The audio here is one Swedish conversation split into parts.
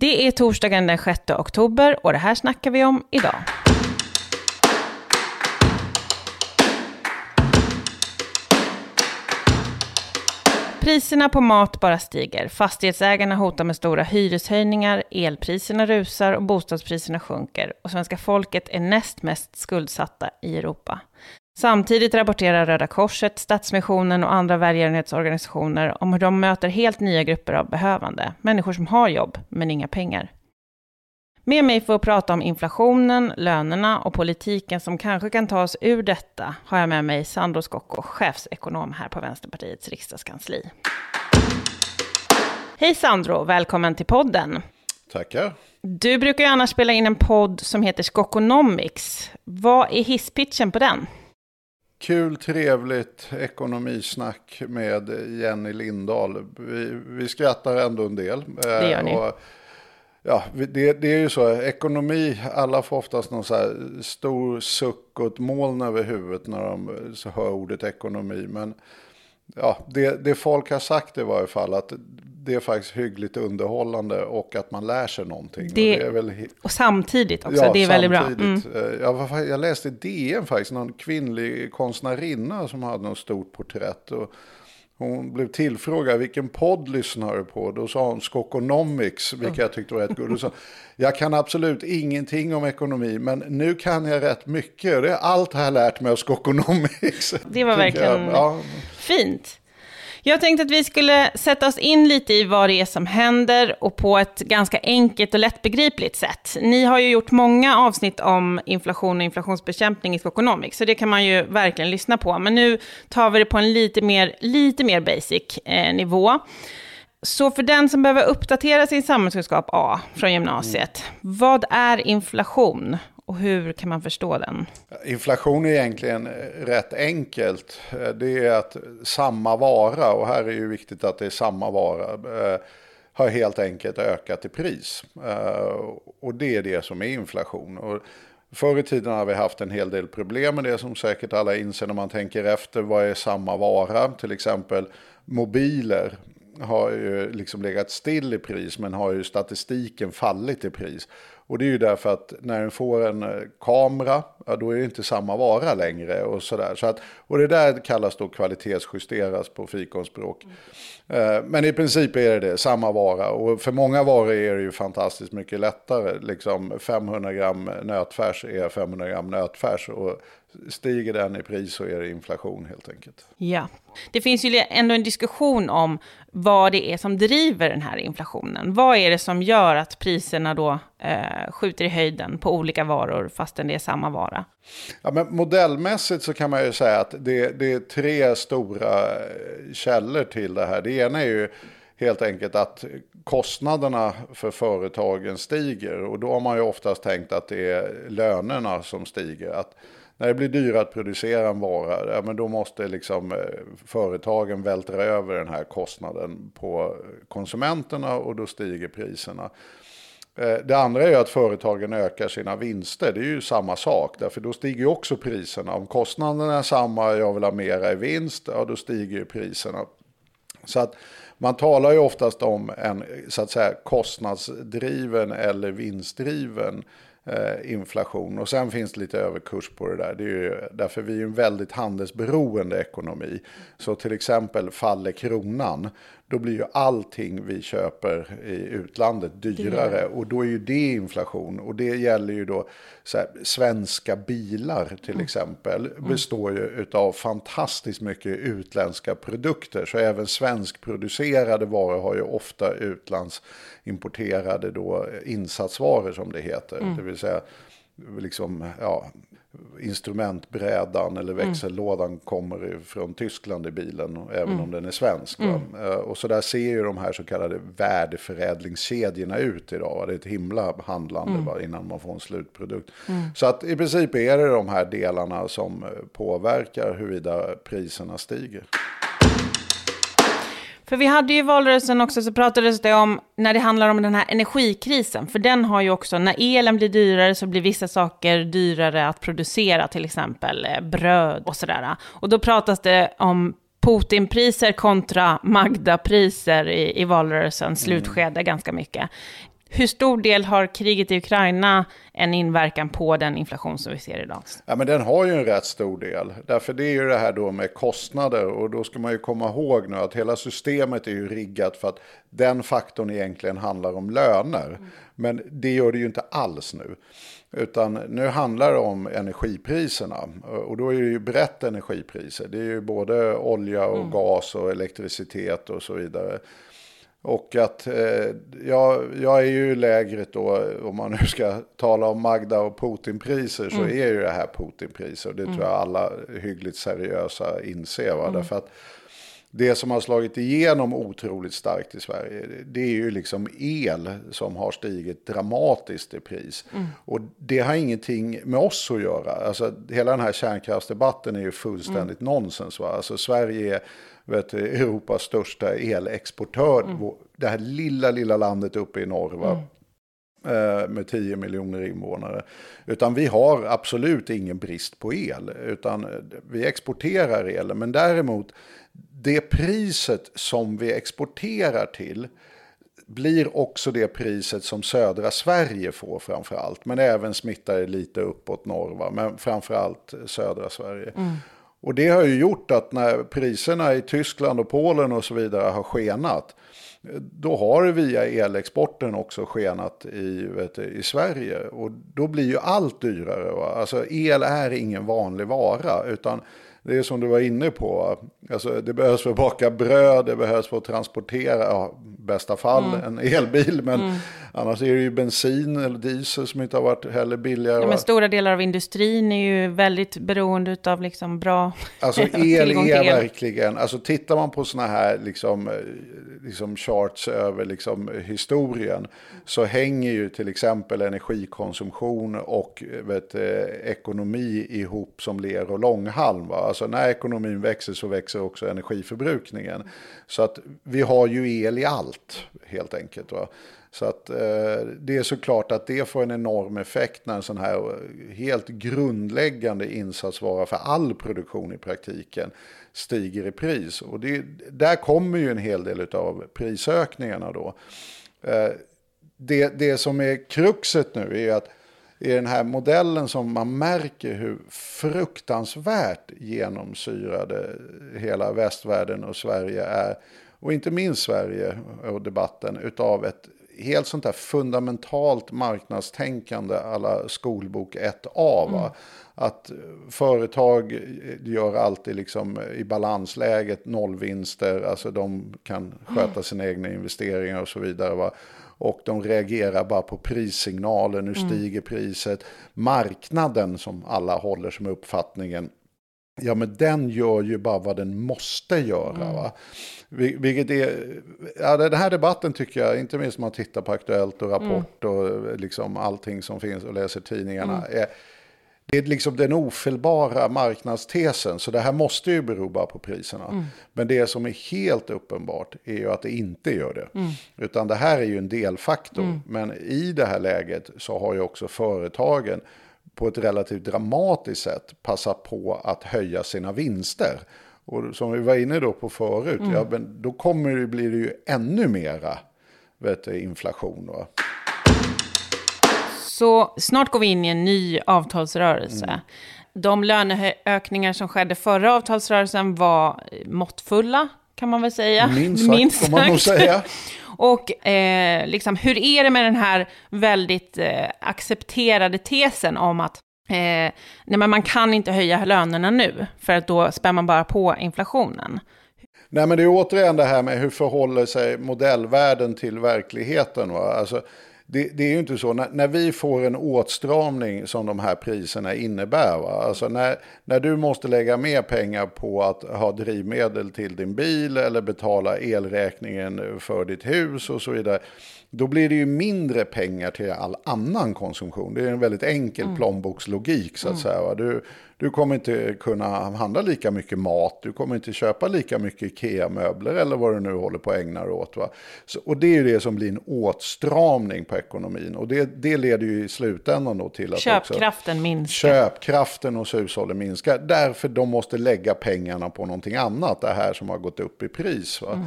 Det är torsdagen den 6 oktober och det här snackar vi om idag. Priserna på mat bara stiger. Fastighetsägarna hotar med stora hyreshöjningar, elpriserna rusar och bostadspriserna sjunker. Och svenska folket är näst mest skuldsatta i Europa. Samtidigt rapporterar Röda Korset, Stadsmissionen och andra välgörenhetsorganisationer om hur de möter helt nya grupper av behövande. Människor som har jobb, men inga pengar. Med mig för att prata om inflationen, lönerna och politiken som kanske kan ta oss ur detta har jag med mig Sandro Scocco, chefsekonom här på Vänsterpartiets riksdagskansli. Hej Sandro, välkommen till podden. Tackar. Du brukar ju annars spela in en podd som heter Skockonomics. Vad är hisspitchen på den? Kul, trevligt ekonomisnack med Jenny Lindahl. Vi, vi skrattar ändå en del. Det gör ni. Och, ja, det, det, är ju så, ekonomi, alla får oftast någon så här stor suck och ett moln över huvudet när de hör ordet ekonomi. Men ja, det, det folk har sagt i varje fall att det är faktiskt hyggligt underhållande och att man lär sig någonting. Det, och, det är väl... och samtidigt också, ja, det är väldigt bra. Mm. Eh, jag, jag läste DN faktiskt, någon kvinnlig konstnärinna som hade något stort porträtt. Och hon blev tillfrågad vilken podd lyssnar du på? Då sa hon Skokonomics, vilket jag tyckte var rätt kul. Jag kan absolut ingenting om ekonomi, men nu kan jag rätt mycket. Det är allt har jag lärt mig av Skokonomics. Det var verkligen ja. Fint. Jag tänkte att vi skulle sätta oss in lite i vad det är som händer och på ett ganska enkelt och lättbegripligt sätt. Ni har ju gjort många avsnitt om inflation och inflationsbekämpning i Skokonomics, så det kan man ju verkligen lyssna på. Men nu tar vi det på en lite mer, lite mer basic eh, nivå. Så för den som behöver uppdatera sin samhällskunskap A från gymnasiet, vad är inflation och hur kan man förstå den? Inflation är egentligen eh, rätt enkelt. Eh, det är att samma vara, och här är ju viktigt att det är samma vara, eh, har helt enkelt ökat i pris. Och det är det som är inflation. Och förr i tiden har vi haft en hel del problem med det som säkert alla inser när man tänker efter. Vad är samma vara? Till exempel mobiler har ju liksom legat still i pris men har ju statistiken fallit i pris. Och det är ju därför att när den får en eh, kamera, ja, då är det inte samma vara längre och sådär. Så att, och det där kallas då kvalitetsjusteras på fikonspråk. Mm. Eh, men i princip är det det, samma vara. Och för många varor är det ju fantastiskt mycket lättare. Liksom 500 gram nötfärs är 500 gram nötfärs. Och stiger den i pris så är det inflation helt enkelt. Ja, det finns ju ändå en diskussion om vad det är som driver den här inflationen. Vad är det som gör att priserna då eh, skjuter i höjden på olika varor fastän det är samma vara? Ja, men modellmässigt så kan man ju säga att det, det är tre stora eh, källor till det här. Det ena är ju helt enkelt att kostnaderna för företagen stiger. Och då har man ju oftast tänkt att det är lönerna som stiger. Att när det blir dyrare att producera en vara, ja, men då måste liksom eh, företagen vältra över den här kostnaden på konsumenterna och då stiger priserna. Eh, det andra är att företagen ökar sina vinster. Det är ju samma sak. Därför då stiger ju också priserna. Om kostnaderna är samma, jag vill ha mera i vinst, ja då stiger ju priserna. Så att man talar ju oftast om en så att säga, kostnadsdriven eller vinstdriven Eh, inflation. Och sen finns det lite överkurs på det där. Det är ju därför vi är en väldigt handelsberoende ekonomi. Så till exempel faller kronan, då blir ju allting vi köper i utlandet dyrare. Och då är ju det inflation. Och det gäller ju då här, svenska bilar till mm. exempel. Mm. Består ju av fantastiskt mycket utländska produkter. Så även svenskproducerade varor har ju ofta utlandsimporterade då insatsvaror som det heter. Mm. Det vill säga liksom, ja, instrumentbrädan eller mm. växellådan mm. kommer från Tyskland i bilen, även mm. om den är svensk. Mm. Eh, och så där ser ju de här så kallade värdeförädlingskedjorna ut idag. Det är ett himla handlande mm. innan man får en slutprodukt. Mm. Så att i princip är det de här delarna som eh, påverkar huruvida priserna stiger. För vi hade ju valrörelsen också så pratades det om när det handlar om den här energikrisen, för den har ju också, när elen blir dyrare så blir vissa saker dyrare att producera, till exempel eh, bröd och sådär. Och då pratas det om Putinpriser kontra Magda-priser i, i valrörelsens mm. slutskede ganska mycket. Hur stor del har kriget i Ukraina en inverkan på den inflation som vi ser idag? Ja, men den har ju en rätt stor del. Därför det är ju det här då med kostnader. Och då ska man ju komma ihåg nu att hela systemet är ju riggat för att den faktorn egentligen handlar om löner. Mm. Men det gör det ju inte alls nu. Utan nu handlar det om energipriserna. Och då är det ju brett energipriser. Det är ju både olja och mm. gas och elektricitet och så vidare. Och att eh, jag, jag är ju lägret då, om man nu ska tala om Magda och Putinpriser, så mm. är ju det här Putinpriser. Och det mm. tror jag alla hyggligt seriösa inser. Va? Mm. Därför att det som har slagit igenom otroligt starkt i Sverige, det är ju liksom el som har stigit dramatiskt i pris. Mm. Och det har ingenting med oss att göra. Alltså, hela den här kärnkraftsdebatten är ju fullständigt mm. nonsens. Va? Alltså, Sverige är vet, Europas största elexportör. Mm. Det här lilla, lilla landet uppe i norr. Va? Mm eh, med 10 miljoner invånare. Utan vi har absolut ingen brist på el. Utan vi exporterar el. Men däremot det priset som vi exporterar till blir också det priset som södra Sverige får framför allt. Men även smittar lite uppåt norr, va? men framför allt södra Sverige. Mm. Och det har ju gjort att när priserna i Tyskland och Polen och så vidare har skenat, då har det via elexporten också skenat i, vet, i Sverige. Och då blir ju allt dyrare. Va? Alltså el är ingen vanlig vara, utan det är som du var inne på. Alltså, det behövs för att baka bröd, det behövs för att transportera, ja, bästa fall mm. en elbil. Men mm. annars är det ju bensin eller diesel som inte har varit heller billigare. Ja, men stora delar av industrin är ju väldigt beroende av liksom bra Alltså el är verkligen, alltså tittar man på sådana här liksom, liksom charts över liksom historien så hänger ju till exempel energikonsumtion och vet, ekonomi ihop som ler och långhalm. Va? Alltså Alltså, när ekonomin växer så växer också energiförbrukningen. Så att vi har ju el i allt helt enkelt. Va? Så att eh, det är såklart att det får en enorm effekt när en sån här helt grundläggande insatsvara för all produktion i praktiken stiger i pris. Och det, där kommer ju en hel del av prisökningarna då. Eh, det, det som är kruxet nu är att i den här modellen som man märker hur fruktansvärt genomsyrade hela västvärlden och Sverige är. Och inte minst Sverige och debatten utav ett helt sånt här fundamentalt marknadstänkande alla skolbok 1A. Mm. Att företag gör alltid liksom i balansläget nollvinster, alltså de kan sköta mm. sina egna investeringar och så vidare. Va? Och de reagerar bara på prissignaler, nu mm. stiger priset. Marknaden som alla håller som uppfattningen, ja men den gör ju bara vad den måste göra. Mm. Va? Vilket är, ja, den här debatten tycker jag, inte minst om man tittar på Aktuellt och Rapport mm. och liksom allting som finns och läser tidningarna, mm. är, det är liksom den ofelbara marknadstesen, så det här måste ju bero bara på priserna. Mm. Men det som är helt uppenbart är ju att det inte gör det. Mm. Utan det här är ju en delfaktor. Mm. Men i det här läget så har ju också företagen på ett relativt dramatiskt sätt passat på att höja sina vinster. Och som vi var inne då på förut, ja, mm. men då kommer det, blir det ju ännu mera vet du, inflation. Va? Så snart går vi in i en ny avtalsrörelse. Mm. De löneökningar som skedde förra avtalsrörelsen var måttfulla, kan man väl säga. Minst sagt, Minst sagt. får man nog säga. Och eh, liksom, hur är det med den här väldigt eh, accepterade tesen om att eh, nej, men man kan inte höja lönerna nu, för att då spär man bara på inflationen. Nej, men det är återigen det här med hur förhåller sig modellvärlden till verkligheten. Va? Alltså, det, det, är ju inte så, när, när, vi får en åtstramning som de här priserna innebär, va? Alltså när, när du måste lägga mer pengar på att ha drivmedel till din bil eller betala elräkningen för ditt hus och så vidare, då blir det ju mindre pengar till all annan konsumtion. Det är en väldigt enkel mm. plånbokslogik så att mm. säga. Du, du kommer inte kunna handla lika mycket mat, du kommer inte köpa lika mycket Ikea-möbler eller vad du nu håller på att ägna dig åt. Va? Så, och det är ju det som blir en åtstramning på ekonomin. Och det, det leder ju i slutändan då till att köpkraften också, minskar. Köpkraften hos hushållen minskar. Därför de måste lägga pengarna på någonting annat, det här som har gått upp i pris. Va? Mm.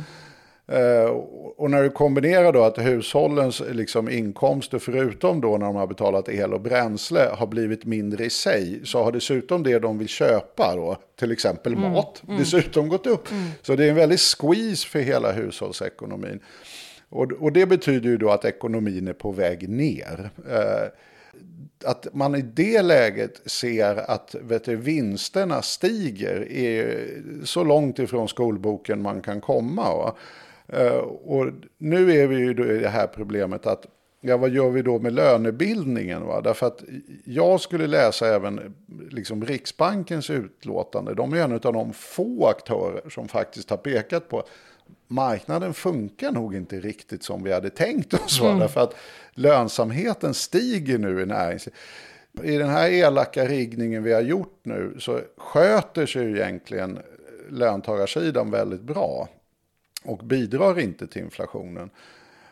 Eh, och när du kombinerar då att hushållens liksom, inkomster, förutom då när de har betalat el och bränsle, har blivit mindre i sig, så har dessutom det de vill köpa, då, till exempel mm. mat, mm. dessutom gått upp. Mm. Så det är en väldig squeeze för hela hushållsekonomin. Och, och det betyder ju då att ekonomin är på väg ner. Eh, att man i det läget ser att vet du, vinsterna stiger är så långt ifrån skolboken man kan komma. Va? Eh, och nu är vi ju i det här problemet att Ja, vad gör vi då med lönebildningen? Va? Därför att jag skulle läsa även liksom Riksbankens utlåtande. De är en av de få aktörer som faktiskt har pekat på marknaden funkar nog inte riktigt som vi hade tänkt oss. Mm. Därför att lönsamheten stiger nu i näringslivet. I den här elaka riggningen vi har gjort nu så sköter sig ju egentligen löntagarsidan väldigt bra och bidrar inte till inflationen.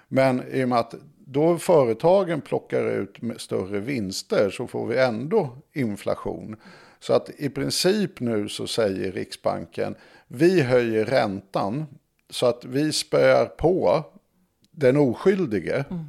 Men i och med att då företagen plockar ut större vinster så får vi ändå inflation. Så att i princip nu så säger Riksbanken vi höjer räntan så att vi spöar på den oskyldige. Mm.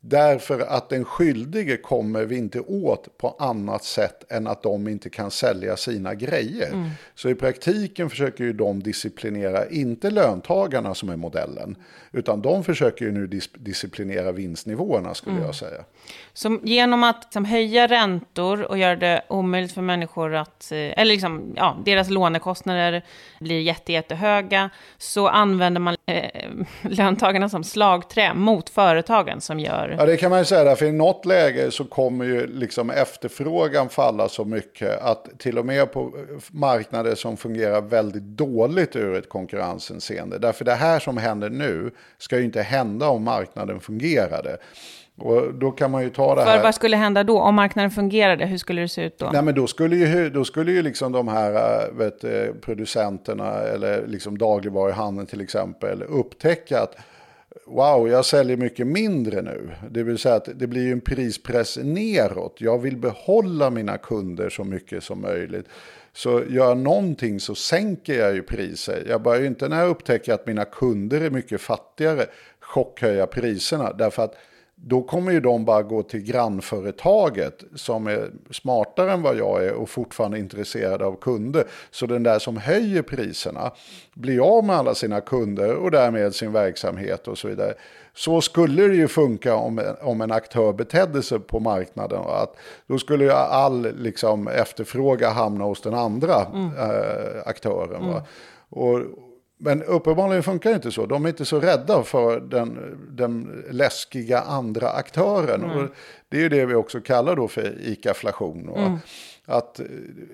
Därför att den skyldige kommer vi inte åt på annat sätt än att de inte kan sälja sina grejer. Mm. Så i praktiken försöker ju de disciplinera, inte löntagarna som är modellen, utan de försöker ju nu dis disciplinera vinstnivåerna skulle mm. jag säga. Så genom att liksom, höja räntor och göra det omöjligt för människor att, eh, eller liksom, ja, deras lånekostnader blir jätte, jättehöga, så använder man eh, löntagarna som slagträ mot företagen som gör... Ja, det kan man ju säga, för i något läge så kommer ju liksom efterfrågan falla så mycket att till och med på marknader som fungerar väldigt dåligt ur ett konkurrenshänseende, därför det här som händer nu ska ju inte hända om marknaden fungerade. Och då kan man ju ta det För här. vad skulle hända då? Om marknaden fungerade, hur skulle det se ut då? Nej, men då skulle ju, då skulle ju liksom de här äh, vet, producenterna eller liksom dagligvaruhandeln till exempel upptäcka att wow, jag säljer mycket mindre nu. Det vill säga att det blir ju en prispress neråt. Jag vill behålla mina kunder så mycket som möjligt. Så gör någonting så sänker jag ju priser. Jag börjar ju inte när jag upptäcker att mina kunder är mycket fattigare chockhöja priserna. Därför att då kommer ju de bara gå till grannföretaget som är smartare än vad jag är och fortfarande intresserade av kunder. Så den där som höjer priserna blir av med alla sina kunder och därmed sin verksamhet och så vidare. Så skulle det ju funka om, om en aktör betedde sig på marknaden. Att då skulle ju all liksom, efterfråga hamna hos den andra mm. äh, aktören. Mm. Och, men uppenbarligen funkar det inte så. De är inte så rädda för den, den läskiga andra aktören. Mm. Och det är ju det vi också kallar då för ICA-flation. Mm. Att eh,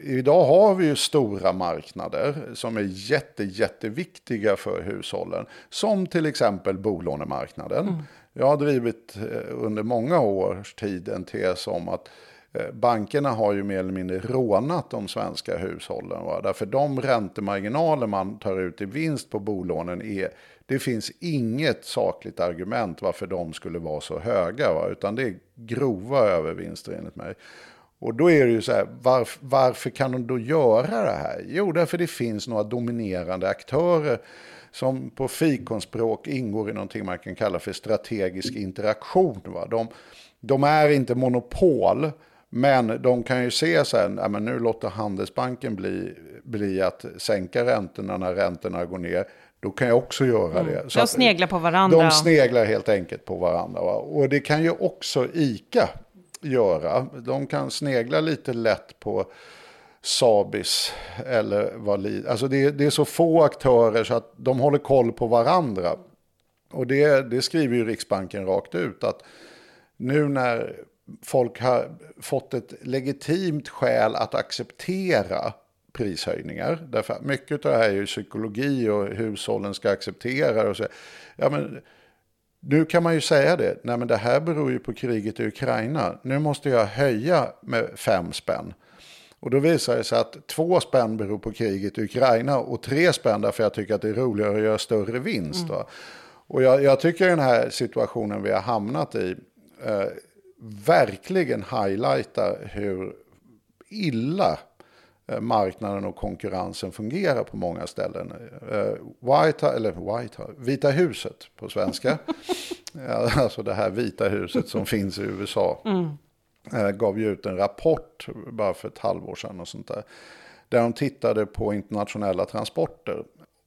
idag har vi ju stora marknader som är jätte, jätteviktiga för hushållen. Som till exempel bolånemarknaden. Mm. Jag har drivit eh, under många års tid en tes om att Eh, bankerna har ju mer eller mindre rånat de svenska hushållen. Va? Därför de räntemarginaler man tar ut i vinst på bolånen är, det finns inget sakligt argument varför de skulle vara så höga. Va? Utan det är grova övervinster enligt mig. Och då är det ju så här, varf, varför kan de då göra det här? Jo, därför det finns några dominerande aktörer som på fikonspråk ingår i någonting man kan kalla för strategisk interaktion. Va? De, de är inte monopol, men de kan ju se sen, ja, men nu låter Handelsbanken bli, bli att sänka räntorna när räntorna går ner. Då kan jag också göra mm. det. Så de sneglar på varandra. De sneglar helt enkelt på varandra. Va? Och det kan ju också ICA göra. De kan snegla lite lätt på Sabis eller Valid. Alltså det, det, är så få aktörer så att de håller koll på varandra. Och det, det skriver ju Riksbanken rakt ut att nu när folk har fått ett legitimt skäl att acceptera prishöjningar. Därför mycket av det här är ju psykologi och hushållen ska acceptera. Och så. Ja, men, nu kan man ju säga det, nej men det här beror ju på kriget i Ukraina. Nu måste jag höja med fem spänn. Och då visar det sig att två spänn beror på kriget i Ukraina och tre spänn därför jag tycker att det är roligare att göra större vinst. Mm. Och jag, jag, tycker den här situationen vi har hamnat i eh, verkligen highlightar hur illa eh, marknaden och konkurrensen fungerar på många ställen. Eh, White, eller White, Vita huset på svenska, alltså det här Vita huset som finns i USA, mm. gav ju ut en rapport bara för ett halvår sedan och sånt där. Där de tittade på internationella transporter.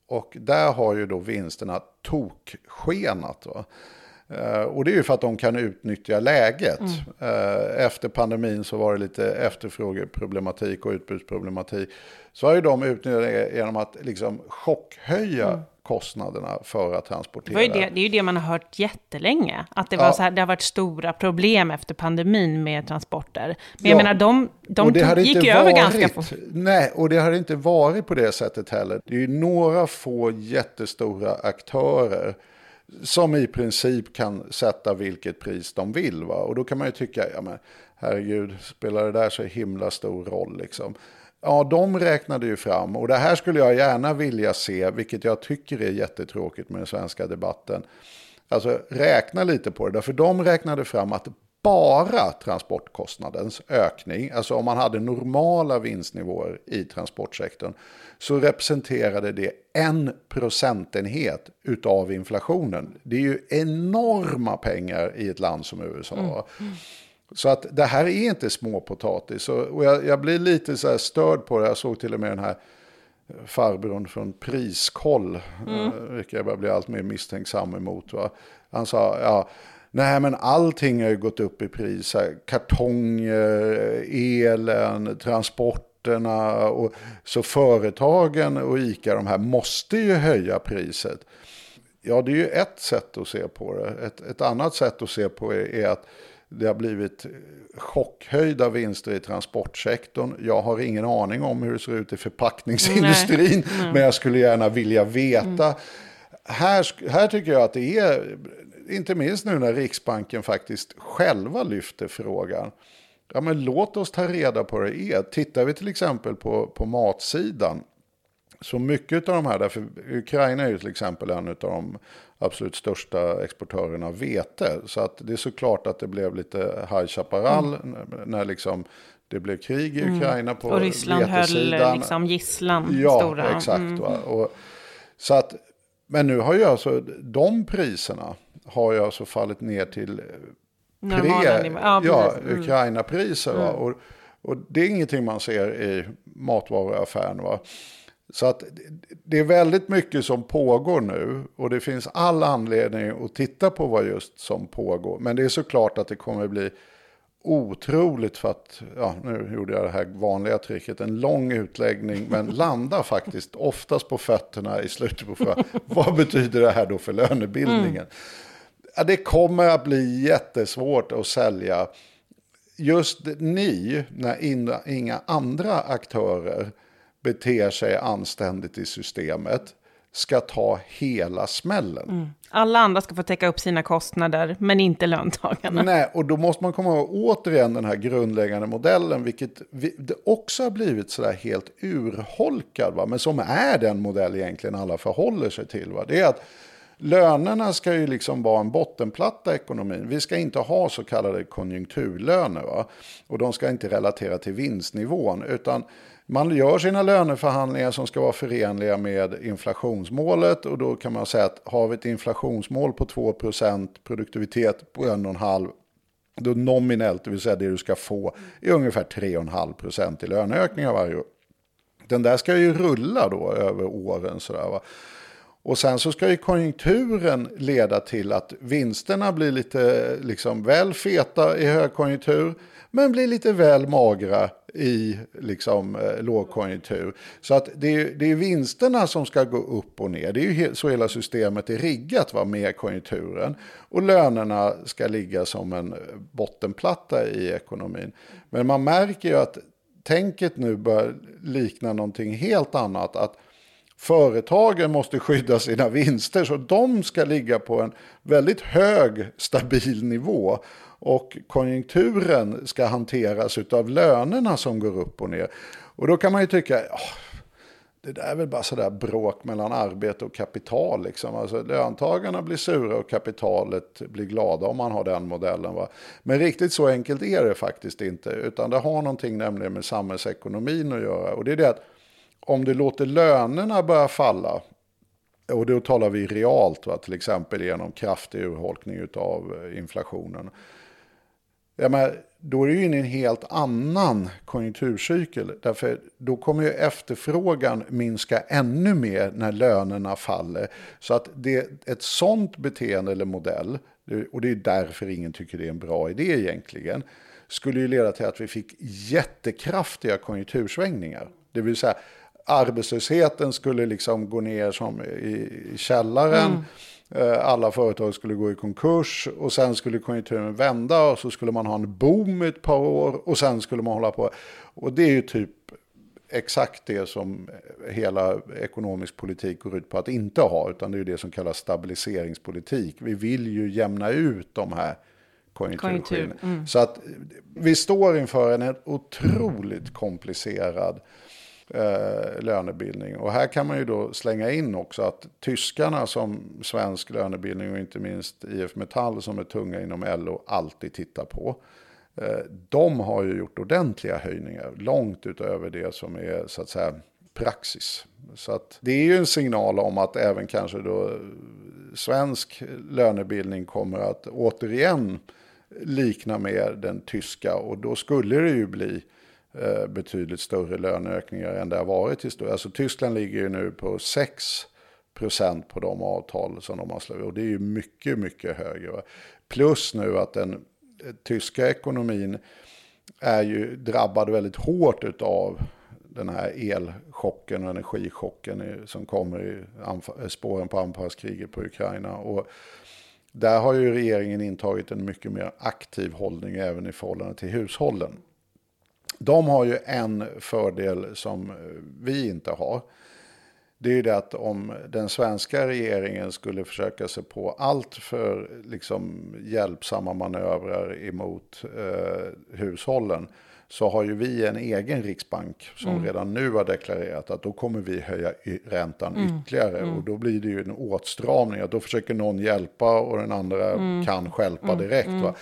Och där har ju då vinsterna tokskenat. Va? Eh, och det är ju för att de kan utnyttja läget. Mm. Eh, efter pandemin så var det lite efterfrågeproblematik och utbudsproblematik. Så har ju de utnyttjat det genom att liksom chockhöja mm. kostnaderna för att transportera. Det, det, det, är ju det man har hört jättelänge. Att det, var ja. så här, det har varit stora problem efter pandemin med transporter. Men jag menar, de, de tog, gick ju över ganska fort. Nej, och det har inte varit på det sättet heller. Det är ju några få jättestora aktörer som i princip kan sätta vilket pris de vill. Va? Och då kan man ju tycka, ja men herregud, spelar det där så himla stor roll liksom? Ja, de räknade ju fram, och det här skulle jag gärna vilja se, vilket jag tycker är jättetråkigt med den svenska debatten. Alltså räkna lite på det, för de räknade fram att bara transportkostnadens ökning, alltså om man hade normala vinstnivåer i transportsektorn, så representerade det en procentenhet utav inflationen. Det är ju enorma pengar i ett land som USA. Mm. Så att det här är inte småpotatis. Och jag, jag blir lite så störd på det. Jag såg till och med den här farbrorn från Priskoll, mm. Eh, vilket jag börjar bli allt mer misstänksam emot. Va? Han sa, ja, nej men allting har ju gått upp i pris. Kartonger, elen, transport transporterna. Och, så företagen och ICA de här måste ju höja priset. Ja, det är ju ett sätt att se på det. Ett, ett annat sätt att se på det är att det har blivit chockhöjda vinster i transportsektorn. Jag har ingen aning om hur det ser ut i förpackningsindustrin, Nej. men jag skulle gärna vilja veta. Mm. Här, här tycker jag att det är, inte minst nu när Riksbanken faktiskt själva lyfter frågan. Ja, men låt oss ta reda på det är. Tittar vi till exempel på, på matsidan. Så mycket av de här, därför Ukraina är ju till exempel en av de absolut största exportörerna av vete. Så att det är såklart att det blev lite High Chaparral mm. när liksom det blev krig i mm. Ukraina på Och Ryssland vetesidan. höll liksom gisslan ja, stora. Exakt. Mm. Och, så att, men nu har ju alltså de priserna har ju alltså fallit ner till pre, ja, ja, mm. Ukraina-priser. Mm. Och, och det är ingenting man ser i matvaruaffären. Va? Så att det är väldigt mycket som pågår nu och det finns all anledning att titta på vad just som pågår. Men det är såklart att det kommer bli otroligt för att, ja nu gjorde jag det här vanliga tricket, en lång utläggning men landar faktiskt oftast på fötterna i slutet på frågan, vad betyder det här då för lönebildningen? Mm ja, det kommer att bli jättesvårt att sälja. Just ni, när inga andra aktörer beter sig anständigt i systemet, ska ta hela smällen. Mm. Alla andra ska få täcka upp sina kostnader, men inte löntagarna. Nej, och då måste man komma ihåg återigen den här grundläggande modellen, vilket det också har blivit sådär helt urholkad, va? men som är den modell egentligen alla förhåller sig till. Va? Det är att Lönerna ska ju liksom vara en bottenplatta i ekonomin. Vi ska inte ha så kallade konjunkturlöner. Va? Och de ska inte relatera till vinstnivån. Utan man gör sina löneförhandlingar som ska vara förenliga med inflationsmålet. Och då kan man säga att har vi ett inflationsmål på 2% produktivitet på 1,5% då nominellt, det vill säga det du ska få, är ungefär 3,5% i löneökningar varje år. Den där ska ju rulla då över åren. Sådär, va? Och sen så ska ju konjunkturen leda till att vinsterna blir lite liksom väl feta i högkonjunktur. Men blir lite väl magra i liksom, eh, lågkonjunktur. Så att det är, det är vinsterna som ska gå upp och ner. Det är ju så hela systemet är riggat va, med konjunkturen. Och lönerna ska ligga som en eh, bottenplatta i ekonomin. Men man märker ju att tänket nu börjar likna någonting helt annat. Att Företagen måste skydda sina vinster så de ska ligga på en väldigt hög stabil nivå. Och konjunkturen ska hanteras av lönerna som går upp och ner. Och då kan man ju tycka, det där är väl bara sådär bråk mellan arbete och kapital. Liksom. Alltså, löntagarna blir sura och kapitalet blir glada om man har den modellen. Va? Men riktigt så enkelt är det faktiskt inte. Utan det har någonting nämligen med samhällsekonomin att göra. Och det är det att om du låter lönerna börja falla. Och då talar vi realt, va? till exempel genom kraftig urholkning av inflationen. Ja, men då är du inne i en helt annan konjunkturcykel. Därför då kommer ju efterfrågan minska ännu mer när lönerna faller. Så att det, ett sånt beteende eller modell, och det är därför ingen tycker det är en bra idé egentligen, skulle ju leda till att vi fick jättekraftiga konjunktursvängningar. Det vill säga arbetslösheten skulle liksom gå ner som i, källaren. Mm alla företag skulle gå i konkurs och sen skulle konjunkturen vända och så skulle man ha en boom ett par år och sen skulle man hålla på. Och det är ju typ exakt det som hela ekonomisk politik går ut på att inte ha, utan det är ju det som kallas stabiliseringspolitik. Vi vill ju jämna ut de här konjunkturskillnaderna. Konjunktur, mm. Så att vi står inför en otroligt komplicerad eh, lönebildning. Och här kan man ju då slänga in också att tyskarna som svensk lönebildning och inte minst IF Metall som är tunga inom LO alltid tittar på. Eh, de har ju gjort ordentliga höjningar långt utöver det som är så att säga praxis. Så att det är ju en signal om att även kanske då svensk lönebildning kommer att återigen likna mer den tyska och då skulle det ju bli Eh, Eh, betydligt större löneökningar än det har varit historiskt. Alltså Tyskland ligger ju nu på 6 procent på de avtal som de har slagit. Och det är ju mycket, mycket högre. Plus nu att den tyska ekonomin är ju drabbad väldigt hårt av den här elchocken och energichocken som kommer i spåren på anfallskriget på Ukraina. Och där har ju regeringen intagit en mycket mer aktiv hållning även i förhållande till hushållen. De har ju en fördel som vi inte har. Det är ju det att om den svenska regeringen skulle försöka sig på allt för liksom, hjälpsamma manövrar emot eh, hushållen så har ju vi en egen riksbank som mm. redan nu har deklarerat att då kommer vi höja räntan mm. ytterligare. Mm. Och då blir det ju en åtstramning. Att då försöker någon hjälpa och den andra mm. kan skälpa mm. direkt. Mm.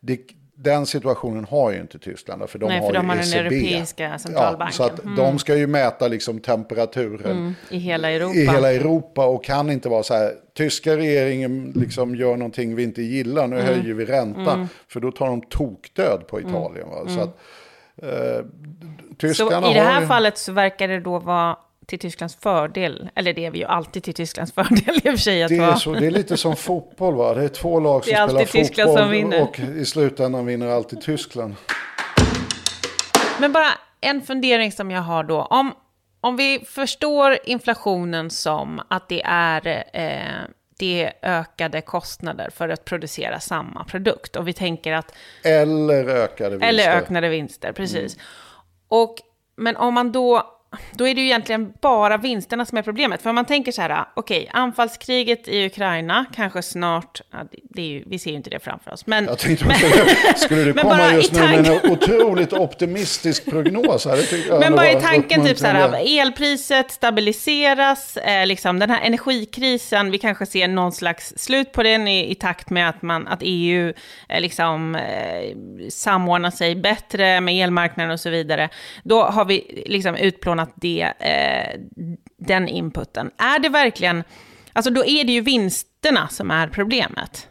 Det, den situationen har ju inte Tyskland. För de Nej, har för de har den ECB. europeiska centralbanken. Ja, så att mm. de ska ju mäta liksom temperaturen mm, i, hela Europa. i hela Europa. Och kan inte vara så här, tyska regeringen liksom gör någonting vi inte gillar, nu mm. höjer vi räntan. Mm. För då tar de tokdöd på mm. Italien. Så, mm. att, eh, tyskarna så i det här ju... fallet så verkar det då vara till Tysklands fördel, eller det är vi ju alltid till Tysklands fördel i och för sig. Att det, är så, det är lite som fotboll va, det är två lag som spelar fotboll och i slutändan vinner alltid Tyskland. Men bara en fundering som jag har då, om, om vi förstår inflationen som att det är eh, det är ökade kostnader för att producera samma produkt. Och vi tänker att... Eller ökade vinster. Eller ökade vinster, precis. Mm. Och, men om man då då är det ju egentligen bara vinsterna som är problemet. För om man tänker så här, okej, okay, anfallskriget i Ukraina, kanske snart, ja, det ju, vi ser ju inte det framför oss. Men, jag tänkte, men, skulle du komma just nu med en otroligt optimistisk prognos? Här, men bara i tanken, typ så här, elpriset stabiliseras, eh, liksom den här energikrisen, vi kanske ser någon slags slut på den i, i takt med att, man, att EU eh, liksom, eh, samordnar sig bättre med elmarknaden och så vidare. Då har vi liksom utplånat att det, eh, den inputen. Är det verkligen, alltså då är det ju vinsterna som är problemet.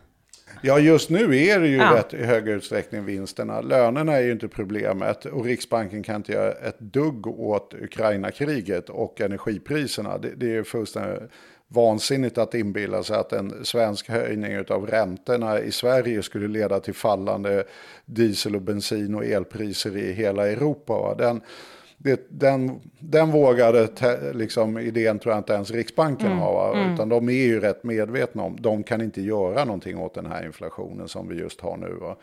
Ja, just nu är det ju ja. rätt i hög utsträckning vinsterna. Lönerna är ju inte problemet och Riksbanken kan inte göra ett dugg åt Ukraina-kriget och energipriserna. Det, det är fullständigt vansinnigt att inbilla sig att en svensk höjning av räntorna i Sverige skulle leda till fallande diesel och bensin och elpriser i hela Europa. Den, det, den, den vågade te, liksom, idén tror jag inte ens Riksbanken mm. har. Mm. Utan de är ju rätt medvetna om, de kan inte göra någonting åt den här inflationen som vi just har nu. Va?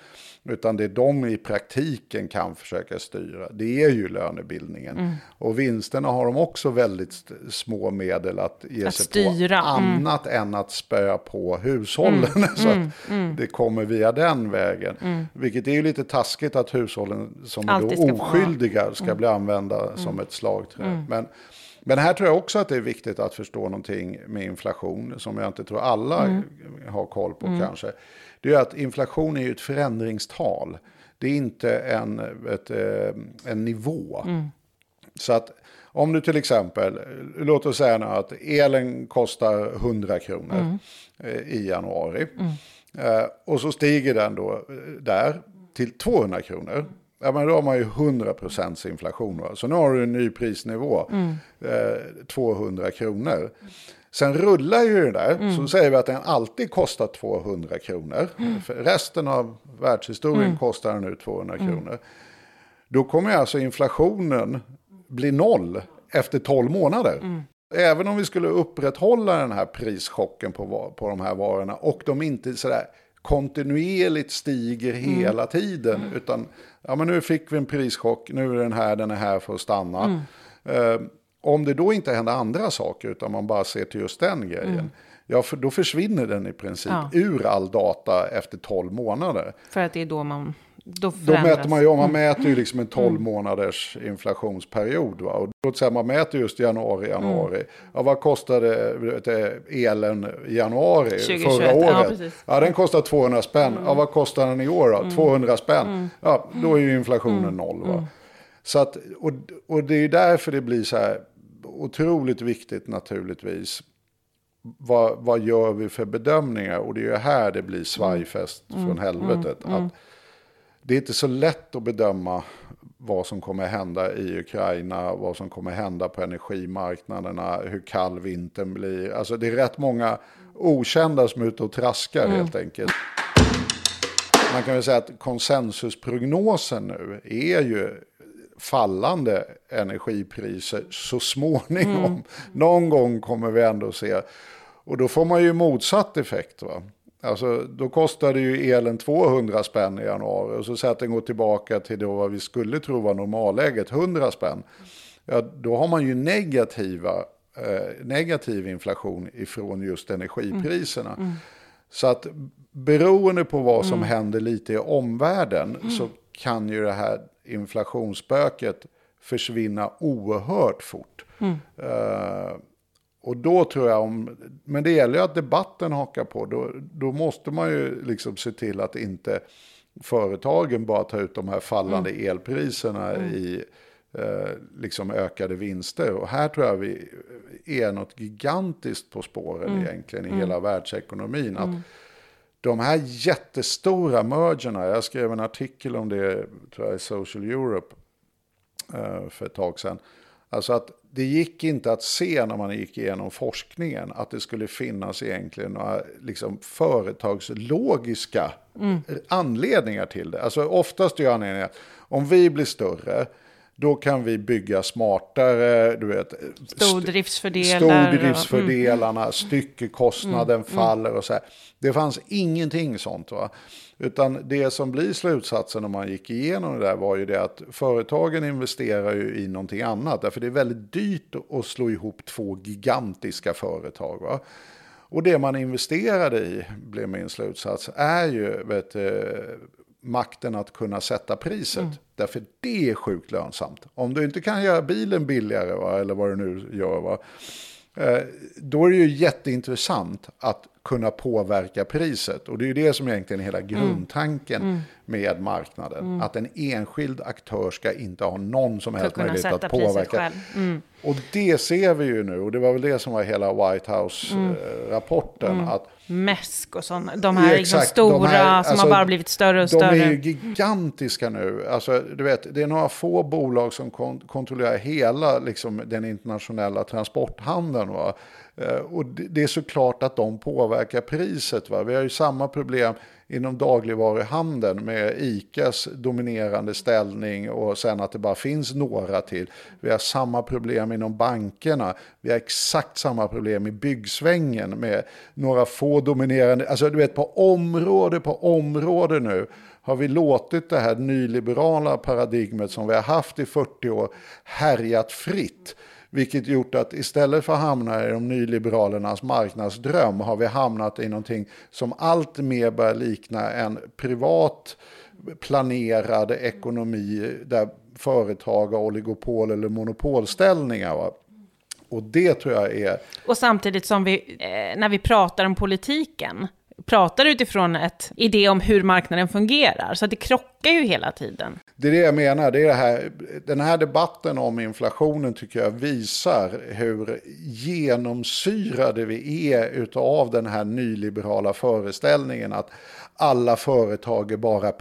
Utan det de i praktiken kan försöka styra, det är ju lönebildningen. Mm. Och vinsterna har de också väldigt små medel att ge att sig styra. på. Mm. Annat än att spöa på hushållen. Mm. så att mm. Det kommer via den vägen. Vilket är ju lite taskigt att hushållen som är då oskyldiga ska bli använda som ett slagträ. Men Men här tror jag också att det är viktigt att förstå någonting med inflation som jag inte tror alla mm. har koll på mm. kanske. Det är att inflation är ju ett förändringstal. Det är inte en, ett, eh, en nivå. Mm. Så att om du till exempel, låt oss säga nu att elen kostar 100 kronor mm. I januari. Mm. Eh, och så stiger den då där till 200 kronor. Ja, men då har man ju 100% inflation. Va? Så nu har du en ny prisnivå, mm. eh, 200 kronor. Sen rullar ju det där, mm. så säger vi att den alltid kostar 200 kronor. Mm. Resten av världshistorien mm. kostar den nu 200 mm. kronor. Då kommer alltså inflationen bli noll efter 12 månader. Mm. Även om vi skulle upprätthålla den här prischocken på, på de här varorna och de inte sådär kontinuerligt stiger mm. hela tiden. Mm. Utan ja, men nu fick vi en prischock, nu är den här, den är här för att stanna. Mm. Eh, om det då inte händer andra saker utan man bara ser till just den grejen. Mm. Ja, för då försvinner den i princip ja. ur all data efter 12 månader. För att det är då man då, då mäter man ju man mm. mäter ju liksom en 12 mm. månaders inflationsperiod. Va? Och då säger man mäter just januari, januari. Mm. Ja, vad kostade elen i januari 2021, förra året? Ja, ja, den kostar 200 spänn. Mm. Ja, vad kostar den i år då? Mm. 200 spänn. Mm. Ja, då är ju inflationen noll. Va? Så att, och, och det är därför det blir så här otroligt viktigt naturligtvis. Vad, vad gör vi för bedömningar? Och det är ju här det blir svajfest från helvetet. Att, det är inte så lätt att bedöma vad som kommer hända i Ukraina, vad som kommer hända på energimarknaderna, hur kall vintern blir. Alltså det är rätt många okända som är ute och traskar mm. helt enkelt. Man kan väl säga att konsensusprognosen nu är ju fallande energipriser så småningom. Mm. Någon gång kommer vi ändå se. Och då får man ju motsatt effekt. Va? Alltså, då kostade ju elen 200 spänn i januari och så säger att den går tillbaka till då vad vi skulle tro var normalläget, 100 spänn. Ja, då har man ju negativa, eh, negativ inflation ifrån just energipriserna. Mm. Mm. Så att beroende på vad som mm. händer lite i omvärlden mm. så kan ju det här inflationsspöket försvinna oerhört fort. Uh, och då tror jag om, men det gäller ju att debatten hakar på, då, då måste man ju liksom se till att inte företagen bara tar ut de här fallande mm. elpriserna mm. i eh, liksom ökade vinster. Och här tror jag vi är något gigantiskt på spåren mm. egentligen i mm. hela världsekonomin. Att mm. de här jättestora mergerna, jag skrev en artikel om det tror jag, i Social Europe eh, för ett tag sedan. Alltså att det gick inte att se när man gick igenom forskningen att det skulle finnas egentligen några liksom, företagslogiska mm. anledningar till det. Alltså oftast är anledningen att om vi blir större, då kan vi bygga smartare, du vet. Stordriftsfördelar. Stordriftsfördelarna, mm. styckekostnaden mm. faller och så här. Det fanns ingenting sånt. Va? Utan det som blir slutsatsen om man gick igenom det där var ju det att företagen investerar ju i någonting annat. Därför det är väldigt dyrt att slå ihop två gigantiska företag. Va? Och det man investerade i, blev min slutsats, är ju vet, makten att kunna sätta priset. Mm. Därför det är sjukt lönsamt. Om du inte kan göra bilen billigare, va, eller vad du nu gör, va, eh, då är det ju jätteintressant att kunna påverka priset. Och det är ju det som egentligen är hela mm. grundtanken mm. med marknaden. Mm. Att en enskild aktör ska inte ha någon som helst möjlighet att påverka. Mm. Och det ser vi ju nu, och det var väl det som var hela White House-rapporten. Mm. att Mäsk och sådana, de här liksom stora här, som alltså, har bara blivit större och större. De är ju gigantiska nu. Alltså, du vet, det är några få bolag som kon kontrollerar hela liksom, den internationella transporthandeln. Va? Eh, och det är såklart att de påverkar priset. Va? Vi har ju samma problem inom dagligvaruhandeln med ICAs dominerande ställning och sen att det bara finns några till. Vi har samma problem inom bankerna. Vi har exakt samma problem i byggsvängen med några få dominerande, alltså du vet på område på område nu har vi låtit det här nyliberala paradigmet som vi har haft i 40 år härjat fritt. Vilket gjort att istället för att hamna i de nyliberalernas marknadsdröm har vi hamnat i någonting som allt mer börjar likna en privat planerad ekonomi där företag har oligopol eller monopolställningar. Va? Och det tror jag är... Och samtidigt som vi, eh, när vi pratar om politiken, pratar utifrån ett idé om hur marknaden fungerar. Så det krockar ju hela tiden. Det är det jag menar. Det är det här, den här debatten om inflationen tycker jag visar hur genomsyrade vi är av den här nyliberala föreställningen att alla företag är bara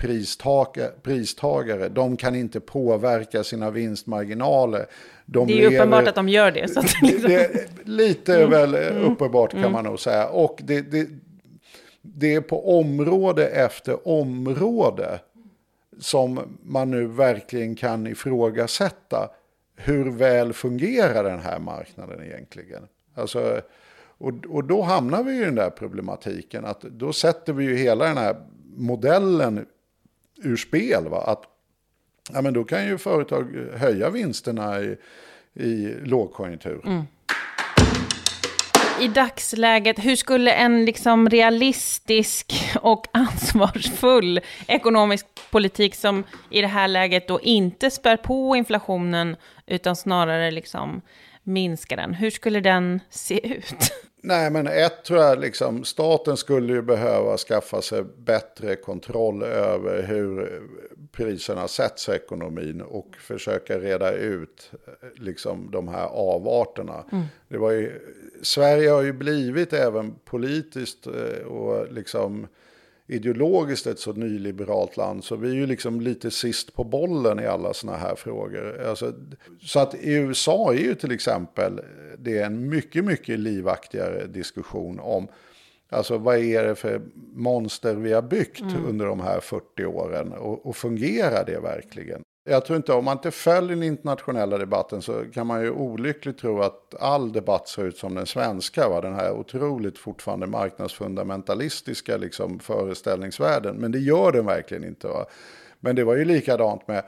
pristagare. De kan inte påverka sina vinstmarginaler. De det är lever, uppenbart att de gör det. Det, liksom... det, lite mm. väl mm. uppenbart kan mm. man nog säga. Och det, det, är på område efter område som man nu verkligen kan ifrågasätta hur väl fungerar den här marknaden egentligen. Alltså, och, och då hamnar vi i den där problematiken att då sätter vi ju hela den här modellen ur spel. Va? Att ja, men då kan ju företag höja vinsterna i, i lågkonjunktur. Mm i dagsläget, hur skulle en liksom realistisk och ansvarsfull ekonomisk politik som i det här läget då inte spär på inflationen utan snarare liksom minskar den, hur skulle den se ut? Nej, men ett tror jag, liksom, staten skulle ju behöva skaffa sig bättre kontroll över hur priserna sätts i ekonomin och försöka reda ut liksom, de här avarterna. Mm. Det var ju, Sverige har ju blivit även politiskt eh, och liksom ideologiskt ett så nyliberalt land så vi är ju liksom lite sist på bollen i alla sådana här frågor. Alltså, så att i USA är ju till exempel det är en mycket, mycket livaktigare diskussion om Alltså vad är det för monster vi har byggt mm. under de här 40 åren och, och fungerar det verkligen? Jag tror inte, om man inte följer den internationella debatten så kan man ju olyckligt tro att all debatt ser ut som den svenska. Va? Den här otroligt fortfarande marknadsfundamentalistiska liksom, föreställningsvärlden. Men det gör den verkligen inte. Va? Men det var ju likadant med,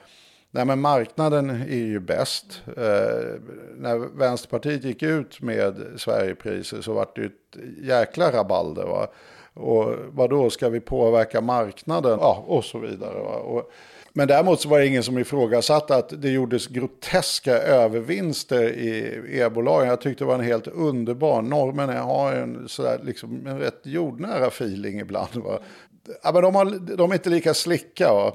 nej men marknaden är ju bäst. Eh, när Vänsterpartiet gick ut med Sverigepriser så var det ju ett jäkla rabalder. Va? Och vad då ska vi påverka marknaden? Ja, och så vidare. Va? Och, men däremot så var det ingen som ifrågasatte att det gjordes groteska övervinster i e-bolagen. Jag tyckte det var en helt underbar. norrmän har en, sådär, liksom, en rätt jordnära feeling ibland. Va? Ja, men de, har, de är inte lika slicka. Va?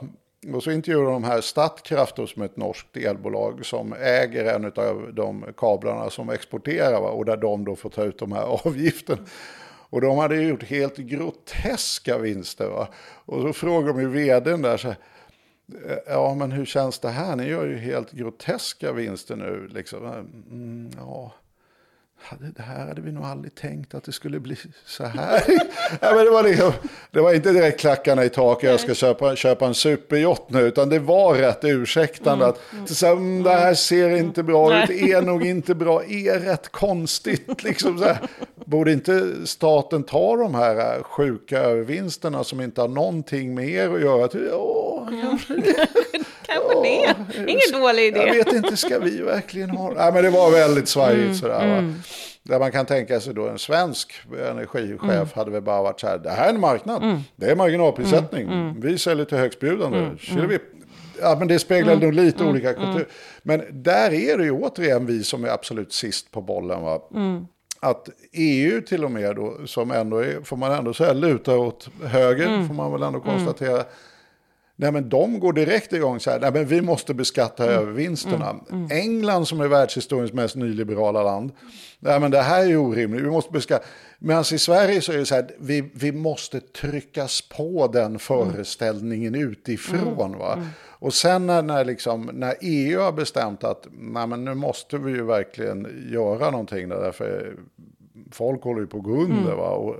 Och så intervjuade de här Statkraft som är ett norskt elbolag som äger en av de kablarna som exporterar va? och där de då får ta ut de här avgifterna. Och de hade gjort helt groteska vinster. Va? Och så frågade de ju vdn där så här, Eh, ja, men hur känns det här? Ni gör ju helt groteska vinster nu. Liksom. Mm, ja, det här hade vi nog aldrig tänkt att det skulle bli så här. ja, men det, var liksom, det var inte direkt klackarna i taket, jag ska köpa, köpa en superjott nu, utan det var rätt ursäktande. Mm. Att, så här, mm, det här ser inte bra ut, är nog inte bra, är rätt konstigt. Liksom så här. Borde inte staten ta de här sjuka övervinsterna som inte har någonting med er att göra? Ja, kanske kanske det. Ingen dålig idé. Jag vet inte, ska vi verkligen ha... Nej, men det var väldigt svajigt mm, sådär. Mm. Där man kan tänka sig då en svensk energichef mm. hade väl bara varit så här, det här är en marknad, mm. det är marginalprissättning, mm. mm. vi säljer till högstbjudande, mm. mm. Ja, men det speglar nog lite olika kulturer. Men där är det ju återigen vi som är absolut sist på bollen. Va? att EU till och med då, som ändå är, får man ändå säga, lutar åt höger, mm. får man väl ändå konstatera. Mm. Nej men de går direkt igång så här, nej men vi måste beskatta mm. övervinsterna. Mm. mm. England som är världshistoriens mest nyliberala land, nej men det här är orimligt, vi måste beskatta. Medan i Sverige så är det så här, vi, vi måste tryckas på den föreställningen mm. utifrån. Va? Mm. Och sen när, när, liksom, när EU har bestämt att nej men nu måste vi ju verkligen göra någonting där, därför folk håller ju på att gå under. Va? Och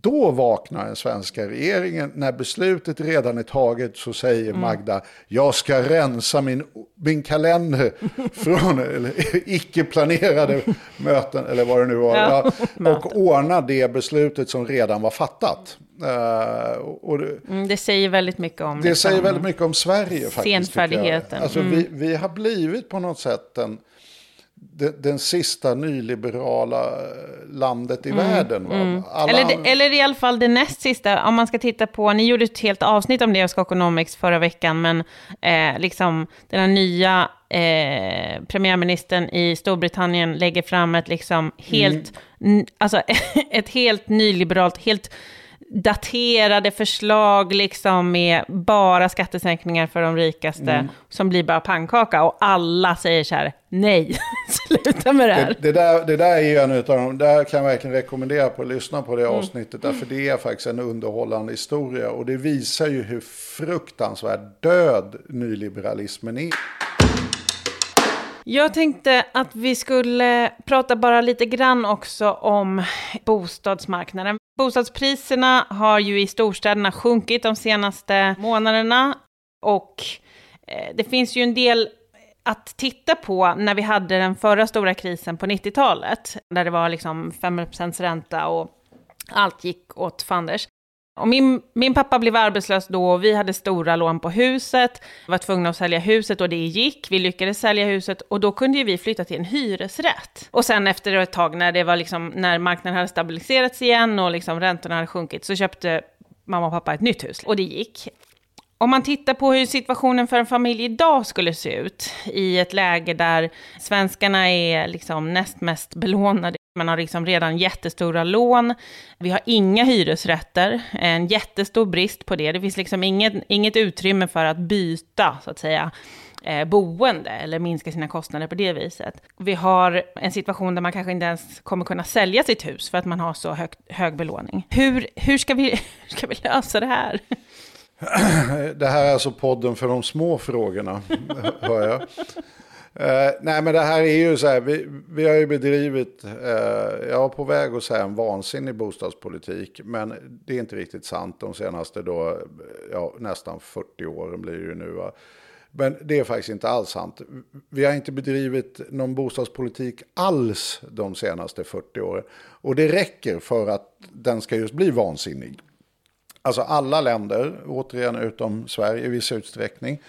då vaknar den svenska regeringen. När beslutet redan är taget så säger mm. Magda, jag ska rensa min, min kalender från icke-planerade möten, eller vad det nu var, ja, och ordna det beslutet som redan var fattat. Uh, och det, mm, det, säger väldigt mycket om... Det liksom, säger väldigt mycket om Sverige faktiskt. Senfärdigheten. Alltså, mm. vi, vi har blivit på något sätt en den, den sista nyliberala eh, landet i mm, världen. Mm. Eller, det, eller i alla fall det näst sista, om man ska titta på, ni gjorde ett helt avsnitt om det av Skokonomics förra veckan, men eh, liksom den här nya eh, premiärministern i Storbritannien lägger fram ett liksom helt, mm. alltså ett helt nyliberalt, helt daterade förslag liksom med bara skattesänkningar för de rikaste mm. som blir bara pannkaka och alla säger så här, nej, sluta med det här. Det, det, där, det där är ju en av de, där kan jag verkligen rekommendera på att lyssna på det mm. avsnittet, därför det är faktiskt en underhållande historia och det visar ju hur fruktansvärt död nyliberalismen är. Jag tänkte att vi skulle prata bara lite grann också om bostadsmarknaden. Bostadspriserna har ju i storstäderna sjunkit de senaste månaderna och eh, det finns ju en del att titta på när vi hade den förra stora krisen på 90-talet, där det var liksom 5% ränta och allt gick åt fanders. Och min, min pappa blev arbetslös då och vi hade stora lån på huset, var tvungna att sälja huset och det gick. Vi lyckades sälja huset och då kunde ju vi flytta till en hyresrätt. Och sen efter ett tag när, det var liksom, när marknaden hade stabiliserats igen och liksom räntorna hade sjunkit så köpte mamma och pappa ett nytt hus och det gick. Om man tittar på hur situationen för en familj idag skulle se ut i ett läge där svenskarna är liksom näst mest belånade man har liksom redan jättestora lån. Vi har inga hyresrätter, en jättestor brist på det. Det finns liksom inget, inget utrymme för att byta, så att säga, eh, boende eller minska sina kostnader på det viset. Vi har en situation där man kanske inte ens kommer kunna sälja sitt hus för att man har så hög, hög belåning. Hur, hur, ska vi, hur ska vi lösa det här? Det här är alltså podden för de små frågorna, hör jag. Uh, nej men det här är ju så här, vi, vi har ju bedrivit, uh, jag var på väg att säga en vansinnig bostadspolitik, men det är inte riktigt sant de senaste då, ja, nästan 40 åren blir det ju nu. Va? Men det är faktiskt inte alls sant. Vi har inte bedrivit någon bostadspolitik alls de senaste 40 åren. Och det räcker för att den ska just bli vansinnig. Alltså alla länder, återigen utom Sverige i viss utsträckning,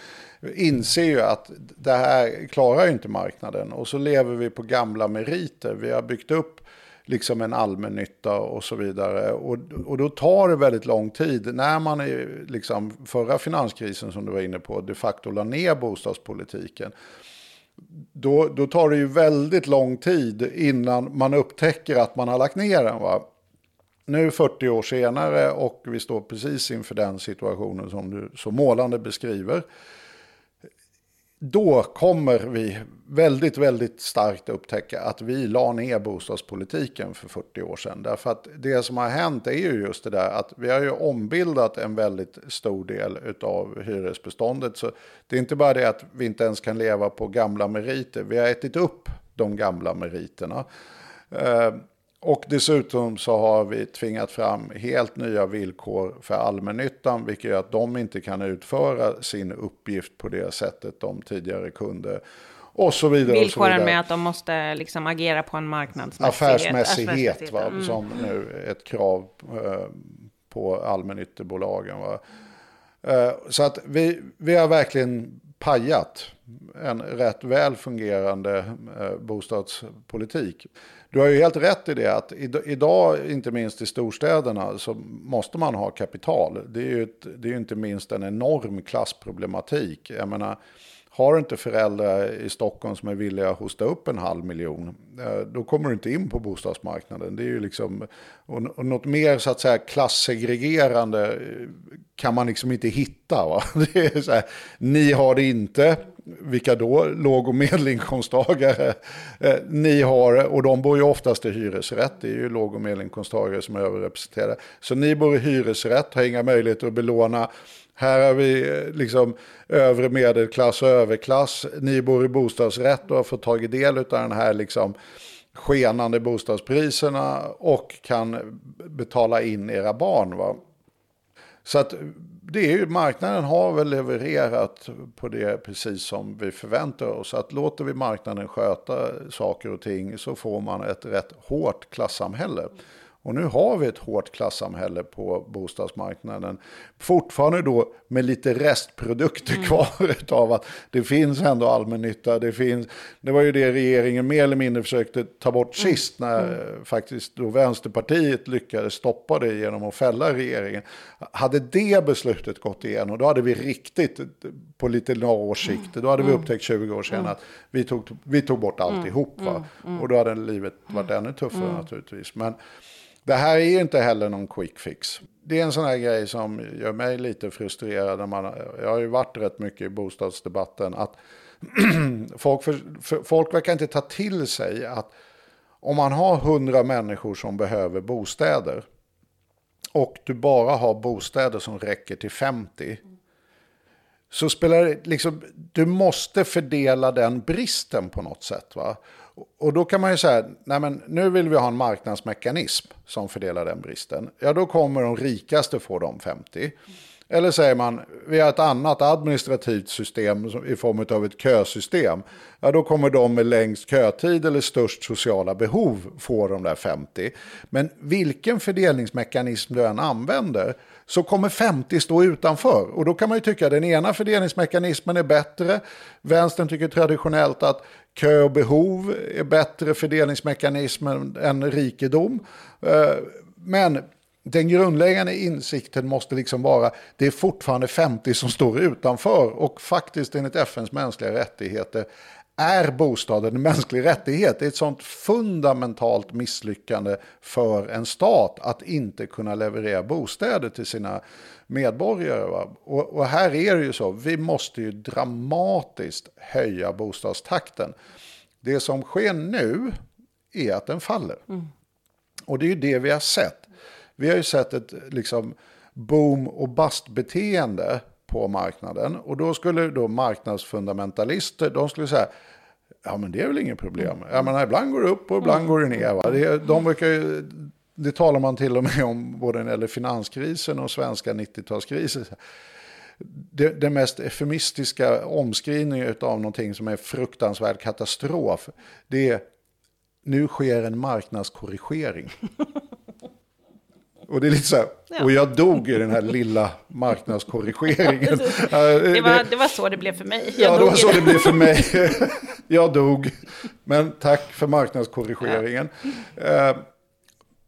inser ju att det här klarar inte marknaden. Och så lever vi på gamla meriter. Vi har byggt upp liksom en allmännytta och så vidare. Och, och då tar det väldigt lång tid. När man i liksom, förra finanskrisen som du var inne på de facto la ner bostadspolitiken. Då, då tar det ju väldigt lång tid innan man upptäcker att man har lagt ner den. Va? Nu 40 år senare och vi står precis inför den situationen som du så målande beskriver då kommer vi väldigt, väldigt starkt upptäcka att vi la ner bostadspolitiken för 40 år sedan. Därför att det som har hänt är ju just det där att vi har ju ombildat en väldigt stor del av hyresbeståndet. Så det är inte bara det att vi inte ens kan leva på gamla meriter, vi har ätit upp de gamla meriterna. Eh, och dessutom så har vi tvingat fram helt nya villkor för allmännyttan, vilket gör att de inte kan utföra sin uppgift på det sättet de tidigare kunde. Och så vidare. Villkoren vidare. med att de måste liksom agera på en marknadsmässighet. Affärsmässighet, affärsmässighet. Va? Mm. som nu är ett krav eh, på allmännyttebolagen. Va? Eh, så att vi, vi har verkligen pajat en rätt väl fungerande eh, bostadspolitik. Du har ju helt rätt i det att idag, inte minst i storstäderna, så måste man ha kapital. Det är ju, ett, det är inte minst en enorm klassproblematik. Jag menar, har du inte föräldrar i Stockholm som är villiga att hosta upp en halv miljon, eh, då kommer du inte in på bostadsmarknaden. Det är ju liksom, och något mer så att säga klassegregerande eh, kan man liksom inte hitta. Va? Det är så här, ni har det inte, vilka då? Låg och medelinkomsttagare. Eh, ni har, och de bor ju oftast i hyresrätt, det är ju låg och medelinkomsttagare som är överrepresenterade. Så ni bor i hyresrätt, har inga möjligheter att belåna. Här har vi eh, liksom övre medelklass och överklass. Ni bor i bostadsrätt och har fått tagit del av den här liksom skenande bostadspriserna och kan betala in era barn. Va? Så att det är ju, marknaden har väl levererat på det precis som vi förväntar oss. Att låter vi marknaden sköta saker och ting så får man ett rätt hårt klassamhälle. Och nu har vi ett hårt klassamhälle på bostadsmarknaden. Fortfarande då med lite restprodukter mm. kvar av att det finns ändå allmännytta. Det, finns, det var ju det regeringen mer eller mindre försökte ta bort mm. sist när mm. faktiskt då Vänsterpartiet lyckades stoppa det genom att fälla regeringen. Hade det beslutet gått igenom då hade vi riktigt på lite några års sikt, då hade vi mm. upptäckt 20 år sedan mm. att vi tog, vi tog bort alltihop. Va? Och då hade livet varit ännu tuffare naturligtvis. Men, det här är ju inte heller någon quick fix. Det är en sån här grej som gör mig lite frustrerad. När man, jag har ju varit rätt mycket i bostadsdebatten. Att folk, för, för, folk verkar inte ta till sig att om man har hundra människor som behöver bostäder och du bara har bostäder som räcker till 50 så spelar det liksom, du måste fördela den bristen på något sätt. Va? Och då kan man ju säga, nej men nu vill vi ha en marknadsmekanism som fördelar den bristen. Ja, då kommer de rikaste få de 50. Eller säger man, vi har ett annat administrativt system i form av ett kösystem. Ja, då kommer de med längst kötid eller störst sociala behov få de där 50. Men vilken fördelningsmekanism du än använder så kommer 50 stå utanför. Och då kan man ju tycka att den ena fördelningsmekanismen är bättre. Vänstern tycker traditionellt att kö och behov är bättre fördelningsmekanismer än rikedom. Eh, men den grundläggande insikten måste liksom vara det är fortfarande 50 som står utanför och faktiskt enligt FNs mänskliga rättigheter är bostaden en mänsklig rättighet. Det är ett sånt fundamentalt misslyckande för en stat att inte kunna leverera bostäder till sina medborgare. Och, och, här är det ju så, vi måste ju dramatiskt höja bostadstakten. Det som sker nu är att den faller. Mm. Och det är ju det vi har sett. Vi har ju sett ett liksom, boom och bust-beteende på marknaden. Och då skulle då marknadsfundamentalister, de skulle säga, ja men det är väl inget problem. Jag menar, ibland går det upp och ibland går det ner. Va? Det, de brukar ju, det talar man till och med om både när det gäller finanskrisen och svenska 90-talskrisen. Det, det, mest eufemistiska omskrivningen av någonting som är fruktansvärd katastrof, det är nu sker en marknadskorrigering. Och det är lite så här, ja. och jag dog i den här lilla marknadskorrigeringen. det, var, det var så det blev för mig. Jag ja, det var så det. blev för mig. jag dog. Men tack för marknadskorrigeringen. Ja. Eh,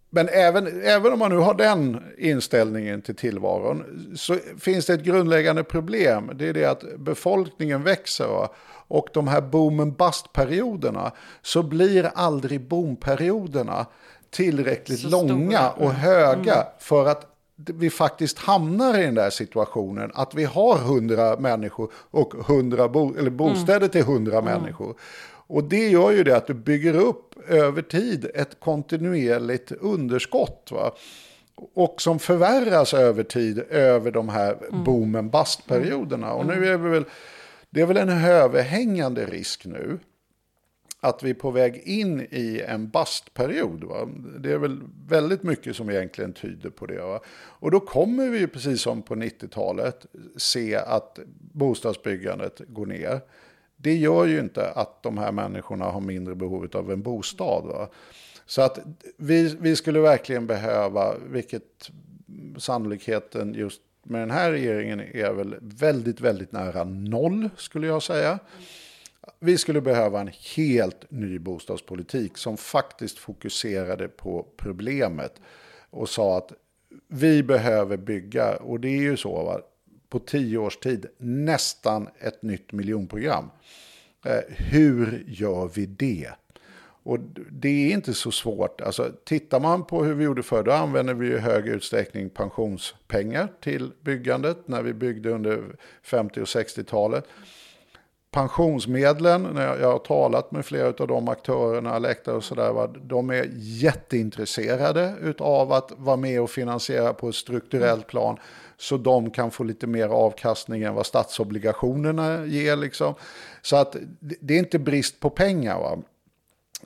men även, även om man nu har den inställningen till tillvaron så finns det ett grundläggande problem. Det är det att befolkningen växer. Och de här boomen bust-perioderna så blir aldrig boomperioderna tillräckligt så långa stora. och höga mm. för att vi faktiskt hamnar i den där situationen att vi har hundra människor och 100 bo eller bostäder mm. till hundra mm. människor. Och det gör ju det att du bygger upp över tid ett kontinuerligt underskott. Va? Och som förvärras över tid över de här mm. boomen bust-perioderna. Och nu mm. är vi väl, det är väl en överhängande risk nu att vi är på väg in i en bastperiod. Va? Det är väl väldigt mycket som egentligen tyder på det. Va? Och då kommer vi, precis som på 90-talet, se att bostadsbyggandet går ner. Det gör ju inte att de här människorna har mindre behov av en bostad. Va? Så att vi, vi skulle verkligen behöva, vilket sannolikheten just med den här regeringen är väl väldigt, väldigt nära noll skulle jag säga. Vi skulle behöva en helt ny bostadspolitik som faktiskt fokuserade på problemet och sa att vi behöver bygga, och det är ju så, va? på tio års tid, nästan ett nytt miljonprogram. Eh, hur gör vi det? Och det är inte så svårt. Alltså, tittar man på hur vi gjorde förr, då använde vi i hög utsträckning pensionspengar till byggandet när vi byggde under 50 och 60-talet pensionsmedlen, när jag har talat med flera av de aktörerna, läktare och sådär, de är jätteintresserade av att vara med och finansiera på ett strukturellt plan så de kan få lite mer avkastning än vad statsobligationerna ger. Liksom. Så att det är inte brist på pengar. Va?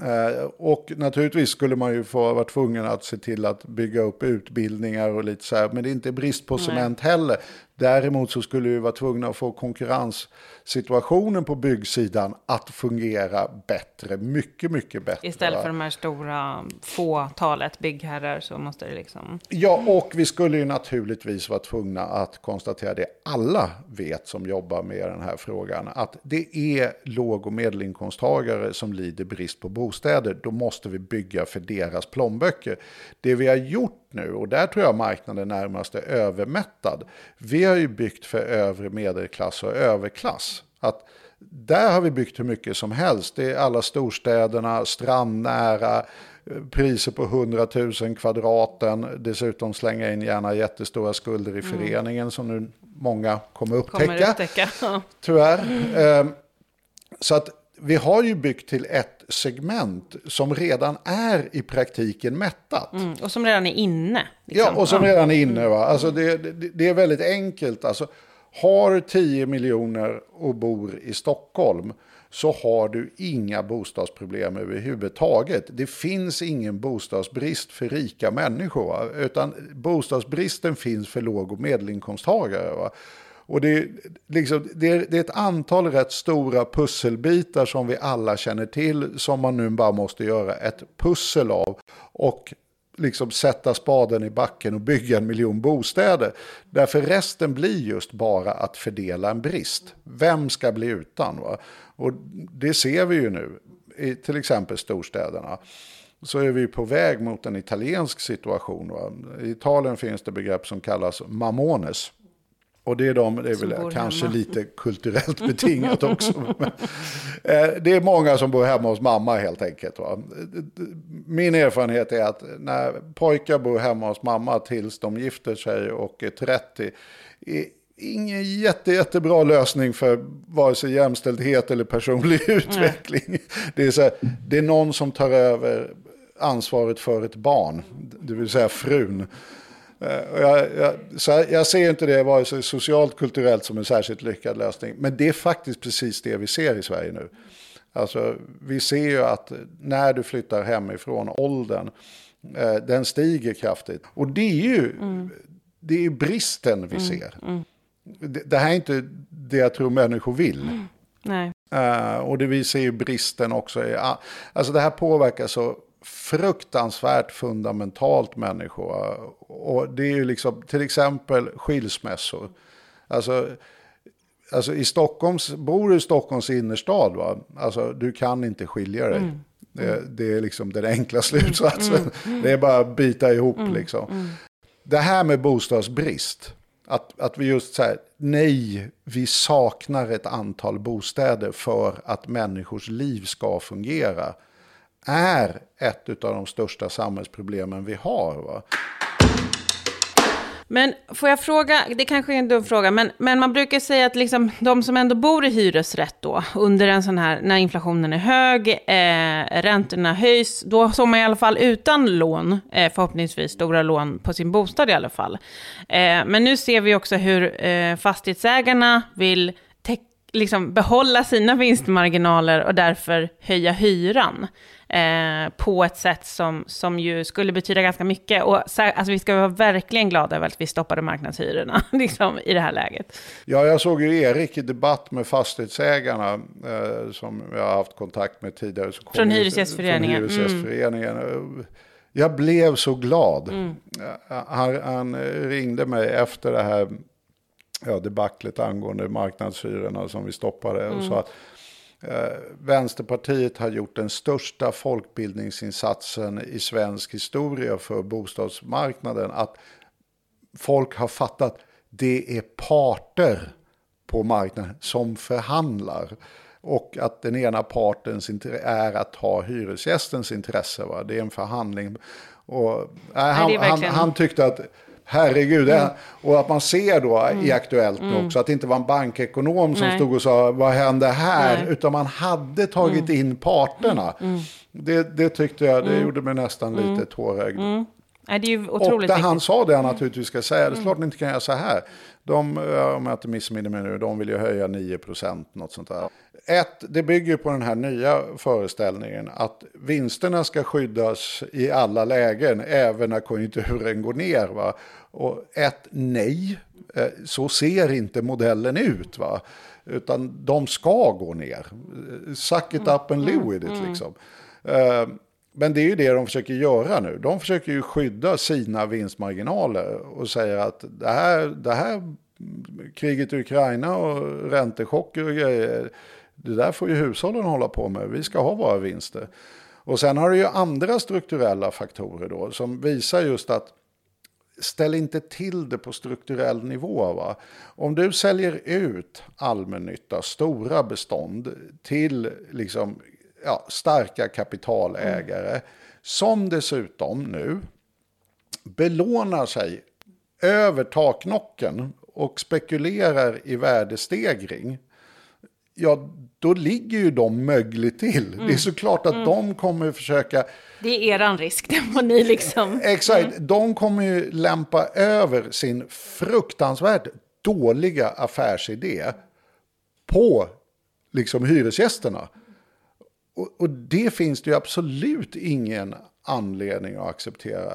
Eh, och naturligtvis skulle man ju få vara tvungen att se till att bygga upp utbildningar och lite så här, men det är inte brist på cement heller. Däremot så skulle vi vara tvungna att få konkurrenssituationen på byggsidan att fungera bättre, mycket, mycket bättre. Istället för de här stora fåtalet byggherrar så måste det liksom... Ja, och vi skulle ju naturligtvis vara tvungna att konstatera det alla vet som jobbar med den här frågan, att det är låg och medelinkomsttagare som lider brist på bostäder. Då måste vi bygga för deras plånböcker. Det vi har gjort nu, och där tror jag marknaden närmast är övermättad. Vi har ju byggt för övre medelklass och överklass. Att där har vi byggt hur mycket som helst. Det är alla storstäderna, strandnära, priser på 100 000 kvadraten. Dessutom slänga in gärna jättestora skulder i mm. föreningen mm. som nu många kommer upptäcka. Kommer upptäcka. Tyvärr. Mm. Så att vi har ju byggt till ett segment som redan är i praktiken mättat. Mm, och som redan är inne. Liksom. Ja, och som redan är inne. Va? Alltså det, det, det är väldigt enkelt. Alltså, har 10 miljoner och bor i Stockholm så har du inga bostadsproblem överhuvudtaget. Det finns ingen bostadsbrist för rika människor, va? utan bostadsbristen finns för låg och medelinkomsttagare. Va? Och det, liksom, det, är, det är ett antal rätt stora pusselbitar som vi alla känner till som man nu bara måste göra ett pussel av. Och liksom sätta spaden i backen och bygga en miljon bostäder. Därför resten blir just bara att fördela en brist. Vem ska bli utan? Va? Och det ser vi ju nu i till exempel storstäderna. Så är vi på väg mot en italiensk situation. Va? I Italien finns det begrepp som kallas mamones. Och det är de, det är väl kanske hemma. lite kulturellt betingat också. Eh, det är många som bor hemma hos mamma helt enkelt. Va? Min erfarenhet är att när pojkar bor hemma hos mamma tills de gifter sig och är 30, är ingen jätte, jättebra lösning för vare sig jämställdhet eller personlig utveckling. Det är, så här, det är någon som tar över ansvaret för ett barn, det vill säga frun. Eh, jag, jag, så jag ser inte det vare sig socialt kulturellt som en särskilt lyckad lösning. Men det är faktiskt precis det vi ser i Sverige nu. Alltså, vi ser ju att när du flyttar hemifrån, åldern, eh, den stiger kraftigt. Och det är ju mm. det är bristen vi mm. ser. Mm. Det, det, här är inte det jag tror människor vill. Nej. Uh, och det vi ser ju bristen också. I, alltså det här påverkar så fruktansvärt fundamentalt människor. Och det är ju liksom till exempel skilsmässor. Alltså, alltså i Stockholms, bor du i Stockholms innerstad, va? Alltså, du kan inte skilja dig. Mm. Det, det, är liksom den enkla slutsatsen. Mm. Mm. Det är bara att bita ihop mm. liksom. Mm. Det här med bostadsbrist. Att, att vi just säger nej, vi saknar ett antal bostäder för att människors liv ska fungera är ett av de största samhällsproblemen vi har. Va? Men får jag fråga, det kanske är en dum fråga, men, men man brukar säga att liksom, de som ändå bor i hyresrätt då, under en sån här, när inflationen är hög, eh, räntorna höjs, då står man i alla fall utan lån, eh, förhoppningsvis stora lån på sin bostad i alla fall. Eh, men nu ser vi också hur eh, fastighetsägarna vill liksom behålla sina vinstmarginaler och därför höja hyran eh, på ett sätt som, som ju skulle betyda ganska mycket. Och alltså, vi ska vara verkligen glada över att vi stoppade marknadshyrorna liksom, i det här läget. Ja, jag såg ju Erik i debatt med fastighetsägarna eh, som jag har haft kontakt med tidigare. Från Hyresgästföreningen. Från Hyresgästföreningen. Mm. Jag blev så glad. Mm. Han, han ringde mig efter det här ja, debaclet angående marknadshyrorna som vi stoppade. Mm. Och sa att eh, Vänsterpartiet har gjort den största folkbildningsinsatsen i svensk historia för bostadsmarknaden. Att folk har fattat det är parter på marknaden som förhandlar. Och att den ena partens är att ta hyresgästens intresse. Va? Det är en förhandling. Och, äh, han, han, han, tyckte att Herregud, mm. och att man ser då mm. i Aktuellt mm. också att det inte var en bankekonom som Nej. stod och sa vad händer här, Nej. utan man hade tagit mm. in parterna. Mm. Mm. Det, det, tyckte jag, det gjorde mig nästan lite tårögd. Nej, det är ju otroligt och där han sa det han naturligtvis ska säga, det är klart ni inte kan göra så här. De, om jag inte missminner mig nu, de vill ju höja 9 procent, något sånt där. ett, det bygger på den här nya föreställningen att vinsterna ska skyddas i alla lägen, även när konjunkturen går ner. Va? Och ett, nej, eh, så ser inte modellen ut. Va? Utan de ska gå ner. Suck it up and live with it. Liksom. Eh, men det är ju det de försöker göra nu. De försöker ju skydda sina vinstmarginaler och säger att det här, det här kriget i Ukraina och räntechocker och grejer, det där får ju hushållen hålla på med. Vi ska ha våra vinster. Och sen har du ju andra strukturella faktorer då som visar just att ställ inte till det på strukturell nivå. Va? Om du säljer ut allmännytta, stora bestånd till liksom, ja, starka kapitalägare mm. som dessutom nu belånar sig över taknocken och spekulerar i värdestegring ja, då ligger ju de mögligt till. Mm. Det är mm. såklart att mm. de kommer försöka... Det är eran risk, det må ni liksom... Exakt, mm. de kommer ju lämpa över sin fruktansvärt dåliga affärsidé på liksom hyresgästerna. Och, och det finns det ju absolut ingen anledning att acceptera.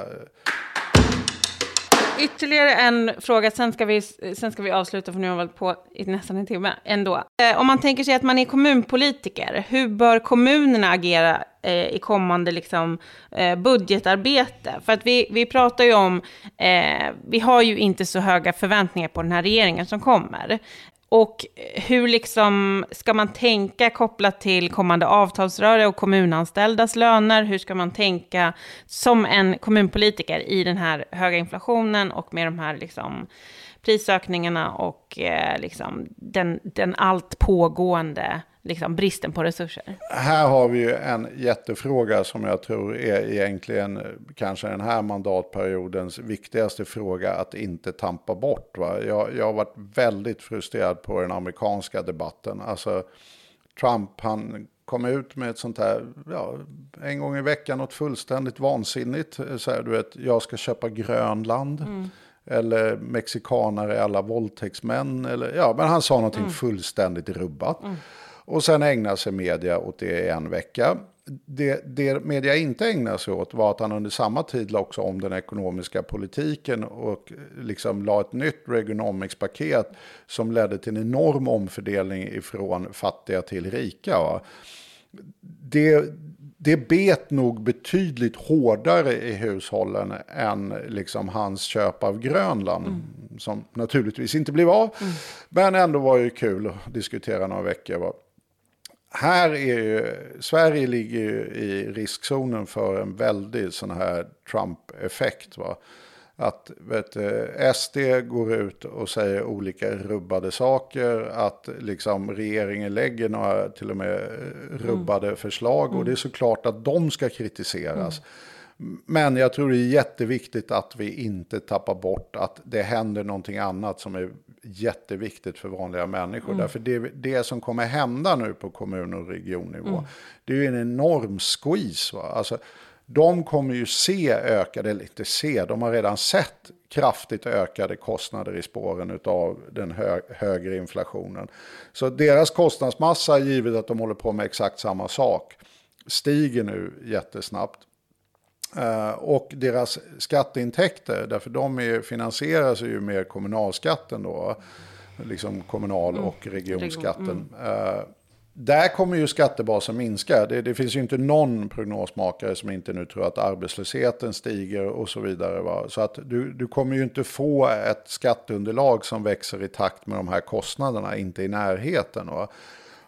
Ytterligare en fråga, sen ska, vi, sen ska vi avsluta för nu har vi hållit på i nästan en timme ändå. Eh, om man tänker sig att man är kommunpolitiker, hur bör kommunerna agera eh, i kommande liksom, eh, budgetarbete? För att vi, vi pratar ju om, eh, vi har ju inte så höga förväntningar på den här regeringen som kommer. Och hur liksom ska man tänka kopplat till kommande avtalsrörelse och kommunanställdas löner? Hur ska man tänka som en kommunpolitiker i den här höga inflationen och med de här liksom prisökningarna och eh, liksom den, den allt pågående liksom bristen på resurser? Här har vi ju en jättefråga som jag tror är egentligen kanske den här mandatperiodens viktigaste fråga att inte tampa bort. Va? Jag, jag har varit väldigt frustrerad på den amerikanska debatten. Alltså Trump, han kom ut med ett sånt här, ja, en gång i veckan, något fullständigt vansinnigt. Så här, du vet, jag ska köpa Grönland. Mm. Eller mexikanare alla våldtäktsmän. Eller, ja, men han sa någonting mm. fullständigt rubbat. Mm. Och sen ägnar sig media åt det i en vecka. Det, det media inte ägnar sig åt var att han under samma tid la också om den ekonomiska politiken och liksom la ett nytt Reaganomics-paket som ledde till en enorm omfördelning ifrån fattiga till rika. Va? Det, det bet nog betydligt hårdare i hushållen än liksom hans köp av Grönland. Mm. Som naturligtvis inte blev av. Mm. Men ändå var ju kul att diskutera några veckor. Här är ju, Sverige ligger ju i riskzonen för en väldig sån här Trump-effekt. Va? Att vet, SD går ut och säger olika rubbade saker. Att liksom regeringen lägger några till och med rubbade mm. förslag. Och det är såklart att de ska kritiseras. Mm. Men jag tror det är jätteviktigt att vi inte tappar bort att det händer någonting annat som är jätteviktigt för vanliga människor. Mm. Därför det, det som kommer hända nu på kommun och regionnivå, mm. det är ju en enorm squeeze. Va? Alltså, de kommer ju se ökade, eller inte se, de har redan sett kraftigt ökade kostnader i spåren av den hö högre inflationen. Så deras kostnadsmassa, givet att de håller på med exakt samma sak, stiger nu jättesnabbt. Uh, och deras skatteintäkter, därför de är, finansieras ju med kommunalskatten då, liksom kommunal mm. och regionskatten. Mm. Uh, där kommer ju skattebasen minska. Det, det, finns ju inte någon prognosmakare som inte nu tror att arbetslösheten stiger och så vidare. Va? Så att du, du kommer ju inte få ett skatteunderlag som växer i takt med de här kostnaderna, inte i närheten. Va?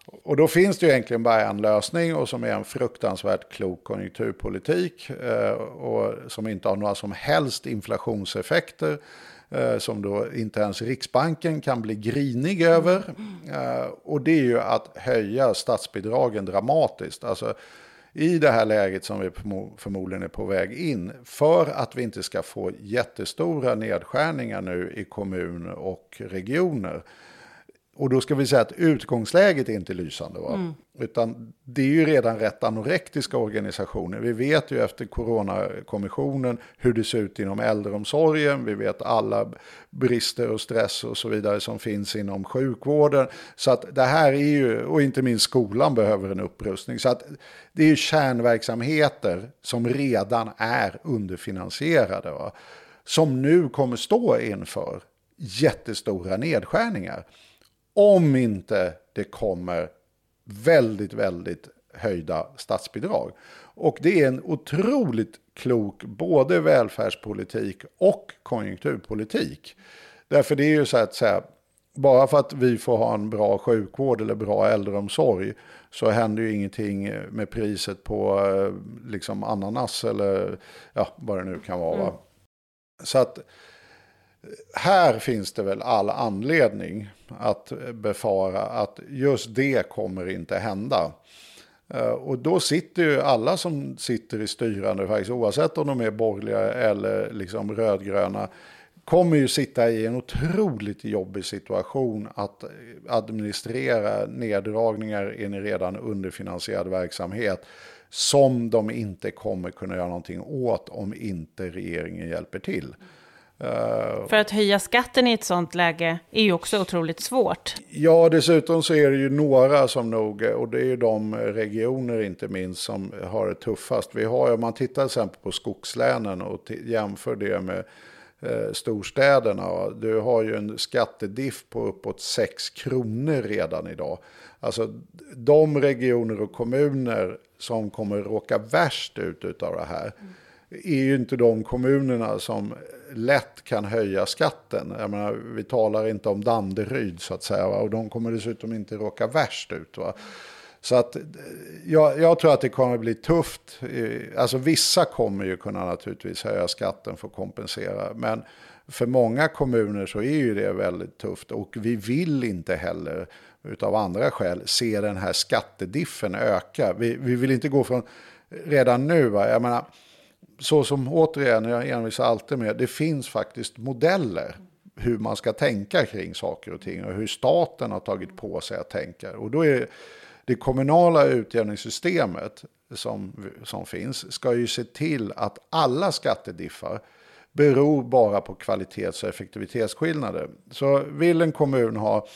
Och då finns det ju egentligen bara en lösning och som är en fruktansvärt klok konjunkturpolitik eh, och som inte har några som helst inflationseffekter eh, som då inte ens Riksbanken kan bli grinig över. Eh, och det är ju att höja statsbidragen dramatiskt. Alltså, i det här läget som vi förmodligen är på väg in, för att vi inte ska få jättestora nedskärningar nu i kommuner och regioner, och då ska vi säga att utgångsläget är inte lysande. Va? Mm. Utan det är ju redan rätt anorektiska organisationer. Vi vet ju efter coronakommissionen hur det ser ut inom äldreomsorgen. Vi vet alla brister och stress och så vidare som finns inom sjukvården. Så att det här är ju, och inte minst skolan behöver en upprustning. Så att det är ju kärnverksamheter som redan är underfinansierade. Va? Som nu kommer stå inför jättestora nedskärningar. Om inte det kommer väldigt, väldigt höjda statsbidrag. Och det är en otroligt klok både välfärdspolitik och konjunkturpolitik. Därför det är ju så att säga, bara för att vi får ha en bra sjukvård eller bra äldreomsorg så händer ju ingenting med priset på eh, liksom ananas eller ja, vad det nu kan vara. Mm. Så att här finns det väl all anledning att befara att just det kommer inte hända. Eh, och då sitter ju alla som sitter i styrande, faktiskt, oavsett om de är borgerliga eller liksom rödgröna, kommer ju sitta i en otroligt jobbig situation att administrera neddragningar i en redan underfinansierad verksamhet som de inte kommer kunna göra någonting åt om inte regeringen hjälper till. Uh, För att höja skatten i ett sånt läge är ju också otroligt svårt. Ja, dessutom så är det ju några som nog, och det är ju de regioner inte minst som har det tuffast. Vi har, om man tittar till exempel på skogslänen och jämför det med eh, storstäderna. Du har ju en skattediff på uppåt 6 kronor redan idag. Alltså de regioner och kommuner som kommer råka värst ut av det här. Mm är ju inte de kommunerna som lätt kan höja skatten. Jag menar, vi talar inte om Danderyd så att säga. Va? Och de kommer dessutom inte råka värst ut. Va? Så att eh, jag, jag, tror att det kommer att bli tufft. Alltså vissa kommer ju kunna naturligtvis höja skatten för att kompensera. Men för många kommuner så är ju det väldigt tufft. Och vi vill inte heller utav andra skäl se den här skattediffen öka. Vi, vi vill inte gå från redan nu. Va? Jag menar, så som återigen, jag envisar alltid med, det finns faktiskt modeller hur man ska tänka kring saker och ting och hur staten har tagit på sig att tänka. Och då är det kommunala utjämningssystemet som, som finns ska ju se till att alla skattediffar beror bara på kvalitets och effektivitetsskillnader. Så vill en kommun ha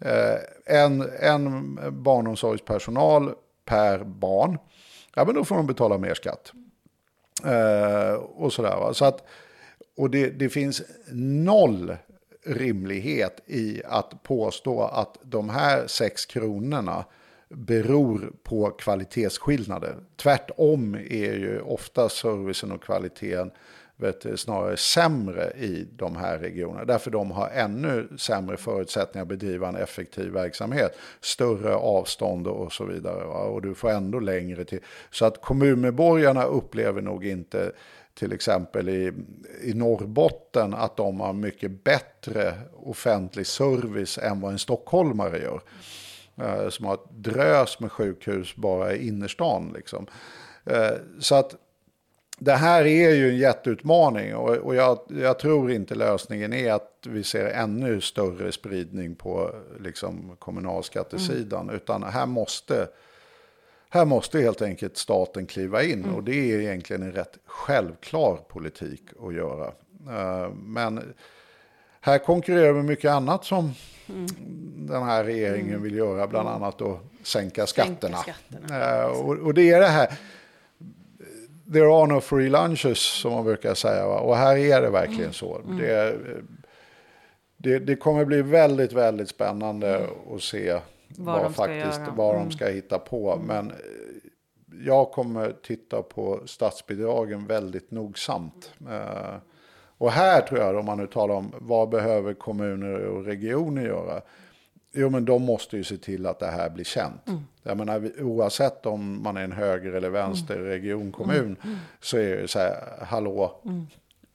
eh, en, en barnomsorgspersonal per barn, ja men då får de betala mer skatt. Eh, och sådär. Va? Så att, och det, det finns noll rimlighet i att påstå att de här sex kronorna beror på kvalitetsskillnader. Tvärtom är ju ofta servicen och kvaliteten snarare sämre i de här regionerna. Därför de har ännu sämre förutsättningar att bedriva en effektiv verksamhet. Större avstånd och så vidare. Va? Och du får ändå längre till. Så att kommunmedborgarna upplever nog inte till exempel i, i Norrbotten att de har mycket bättre offentlig service än vad en stockholmare gör. Eh, som har ett drös med sjukhus bara i innerstan. Liksom. Eh, så att det här är ju en jätteutmaning och, och jag, jag, tror inte lösningen är att vi ser ännu större spridning på liksom, kommunalskattesidan. Mm. Utan här måste, här måste helt enkelt staten kliva in. Mm. Och det är egentligen en rätt självklar politik att göra. Uh, men här konkurrerar vi mycket annat som mm. den här regeringen mm. vill göra. Bland mm. annat att sänka skatterna. Sänka skatterna. Uh, och, och det är det här there are no free lunches som man brukar säga. Va? Och här är det verkligen mm. så. Mm. Det, det, det, kommer bli väldigt, väldigt spännande mm. att se vad, vad faktiskt, vad mm. de ska hitta på. Mm. Men eh, jag kommer titta på statsbidragen väldigt nogsamt. Uh, och här tror jag, om man nu talar om vad behöver kommuner och regioner göra, Jo, men de måste ju se till att det här blir känt. Mm. Jag menar, oavsett om man är en höger eller vänster mm. regionkommun mm. mm. så är det så här, hallå, mm.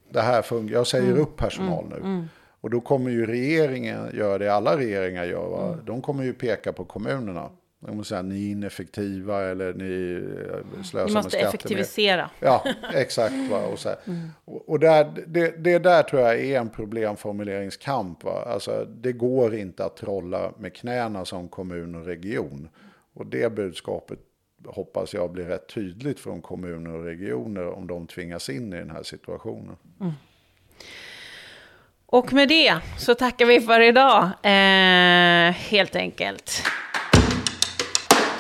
det här fungerar, jag säger mm. upp personal nu. Och då kommer ju regeringen göra det alla regeringar gör. Va? De kommer ju peka på kommunerna. De säger, ni är ineffektiva eller ni eh, slösar Vi måste effektivisera. Ja, exakt. Va? Och, så mm. och där, det, det där tror jag är en problemformuleringskamp. Va? Alltså, det går inte att trolla med knäna som kommun och region. Och det budskapet hoppas jag blir rätt tydligt från kommuner och regioner om de tvingas in i den här situationen. Mm. Och med det så tackar vi för idag, eh, helt enkelt.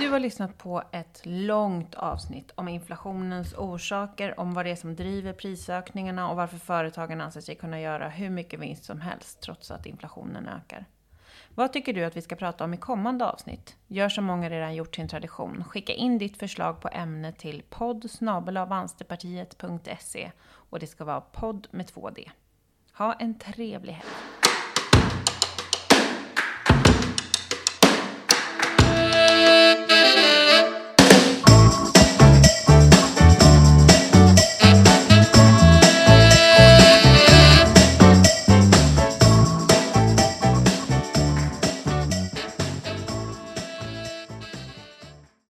Du har lyssnat på ett långt avsnitt om inflationens orsaker, om vad det är som driver prisökningarna och varför företagen anser sig kunna göra hur mycket vinst som helst trots att inflationen ökar. Vad tycker du att vi ska prata om i kommande avsnitt? Gör som många redan gjort sin tradition. Skicka in ditt förslag på ämne till podd och det ska vara podd med två D. Ha en trevlig helg.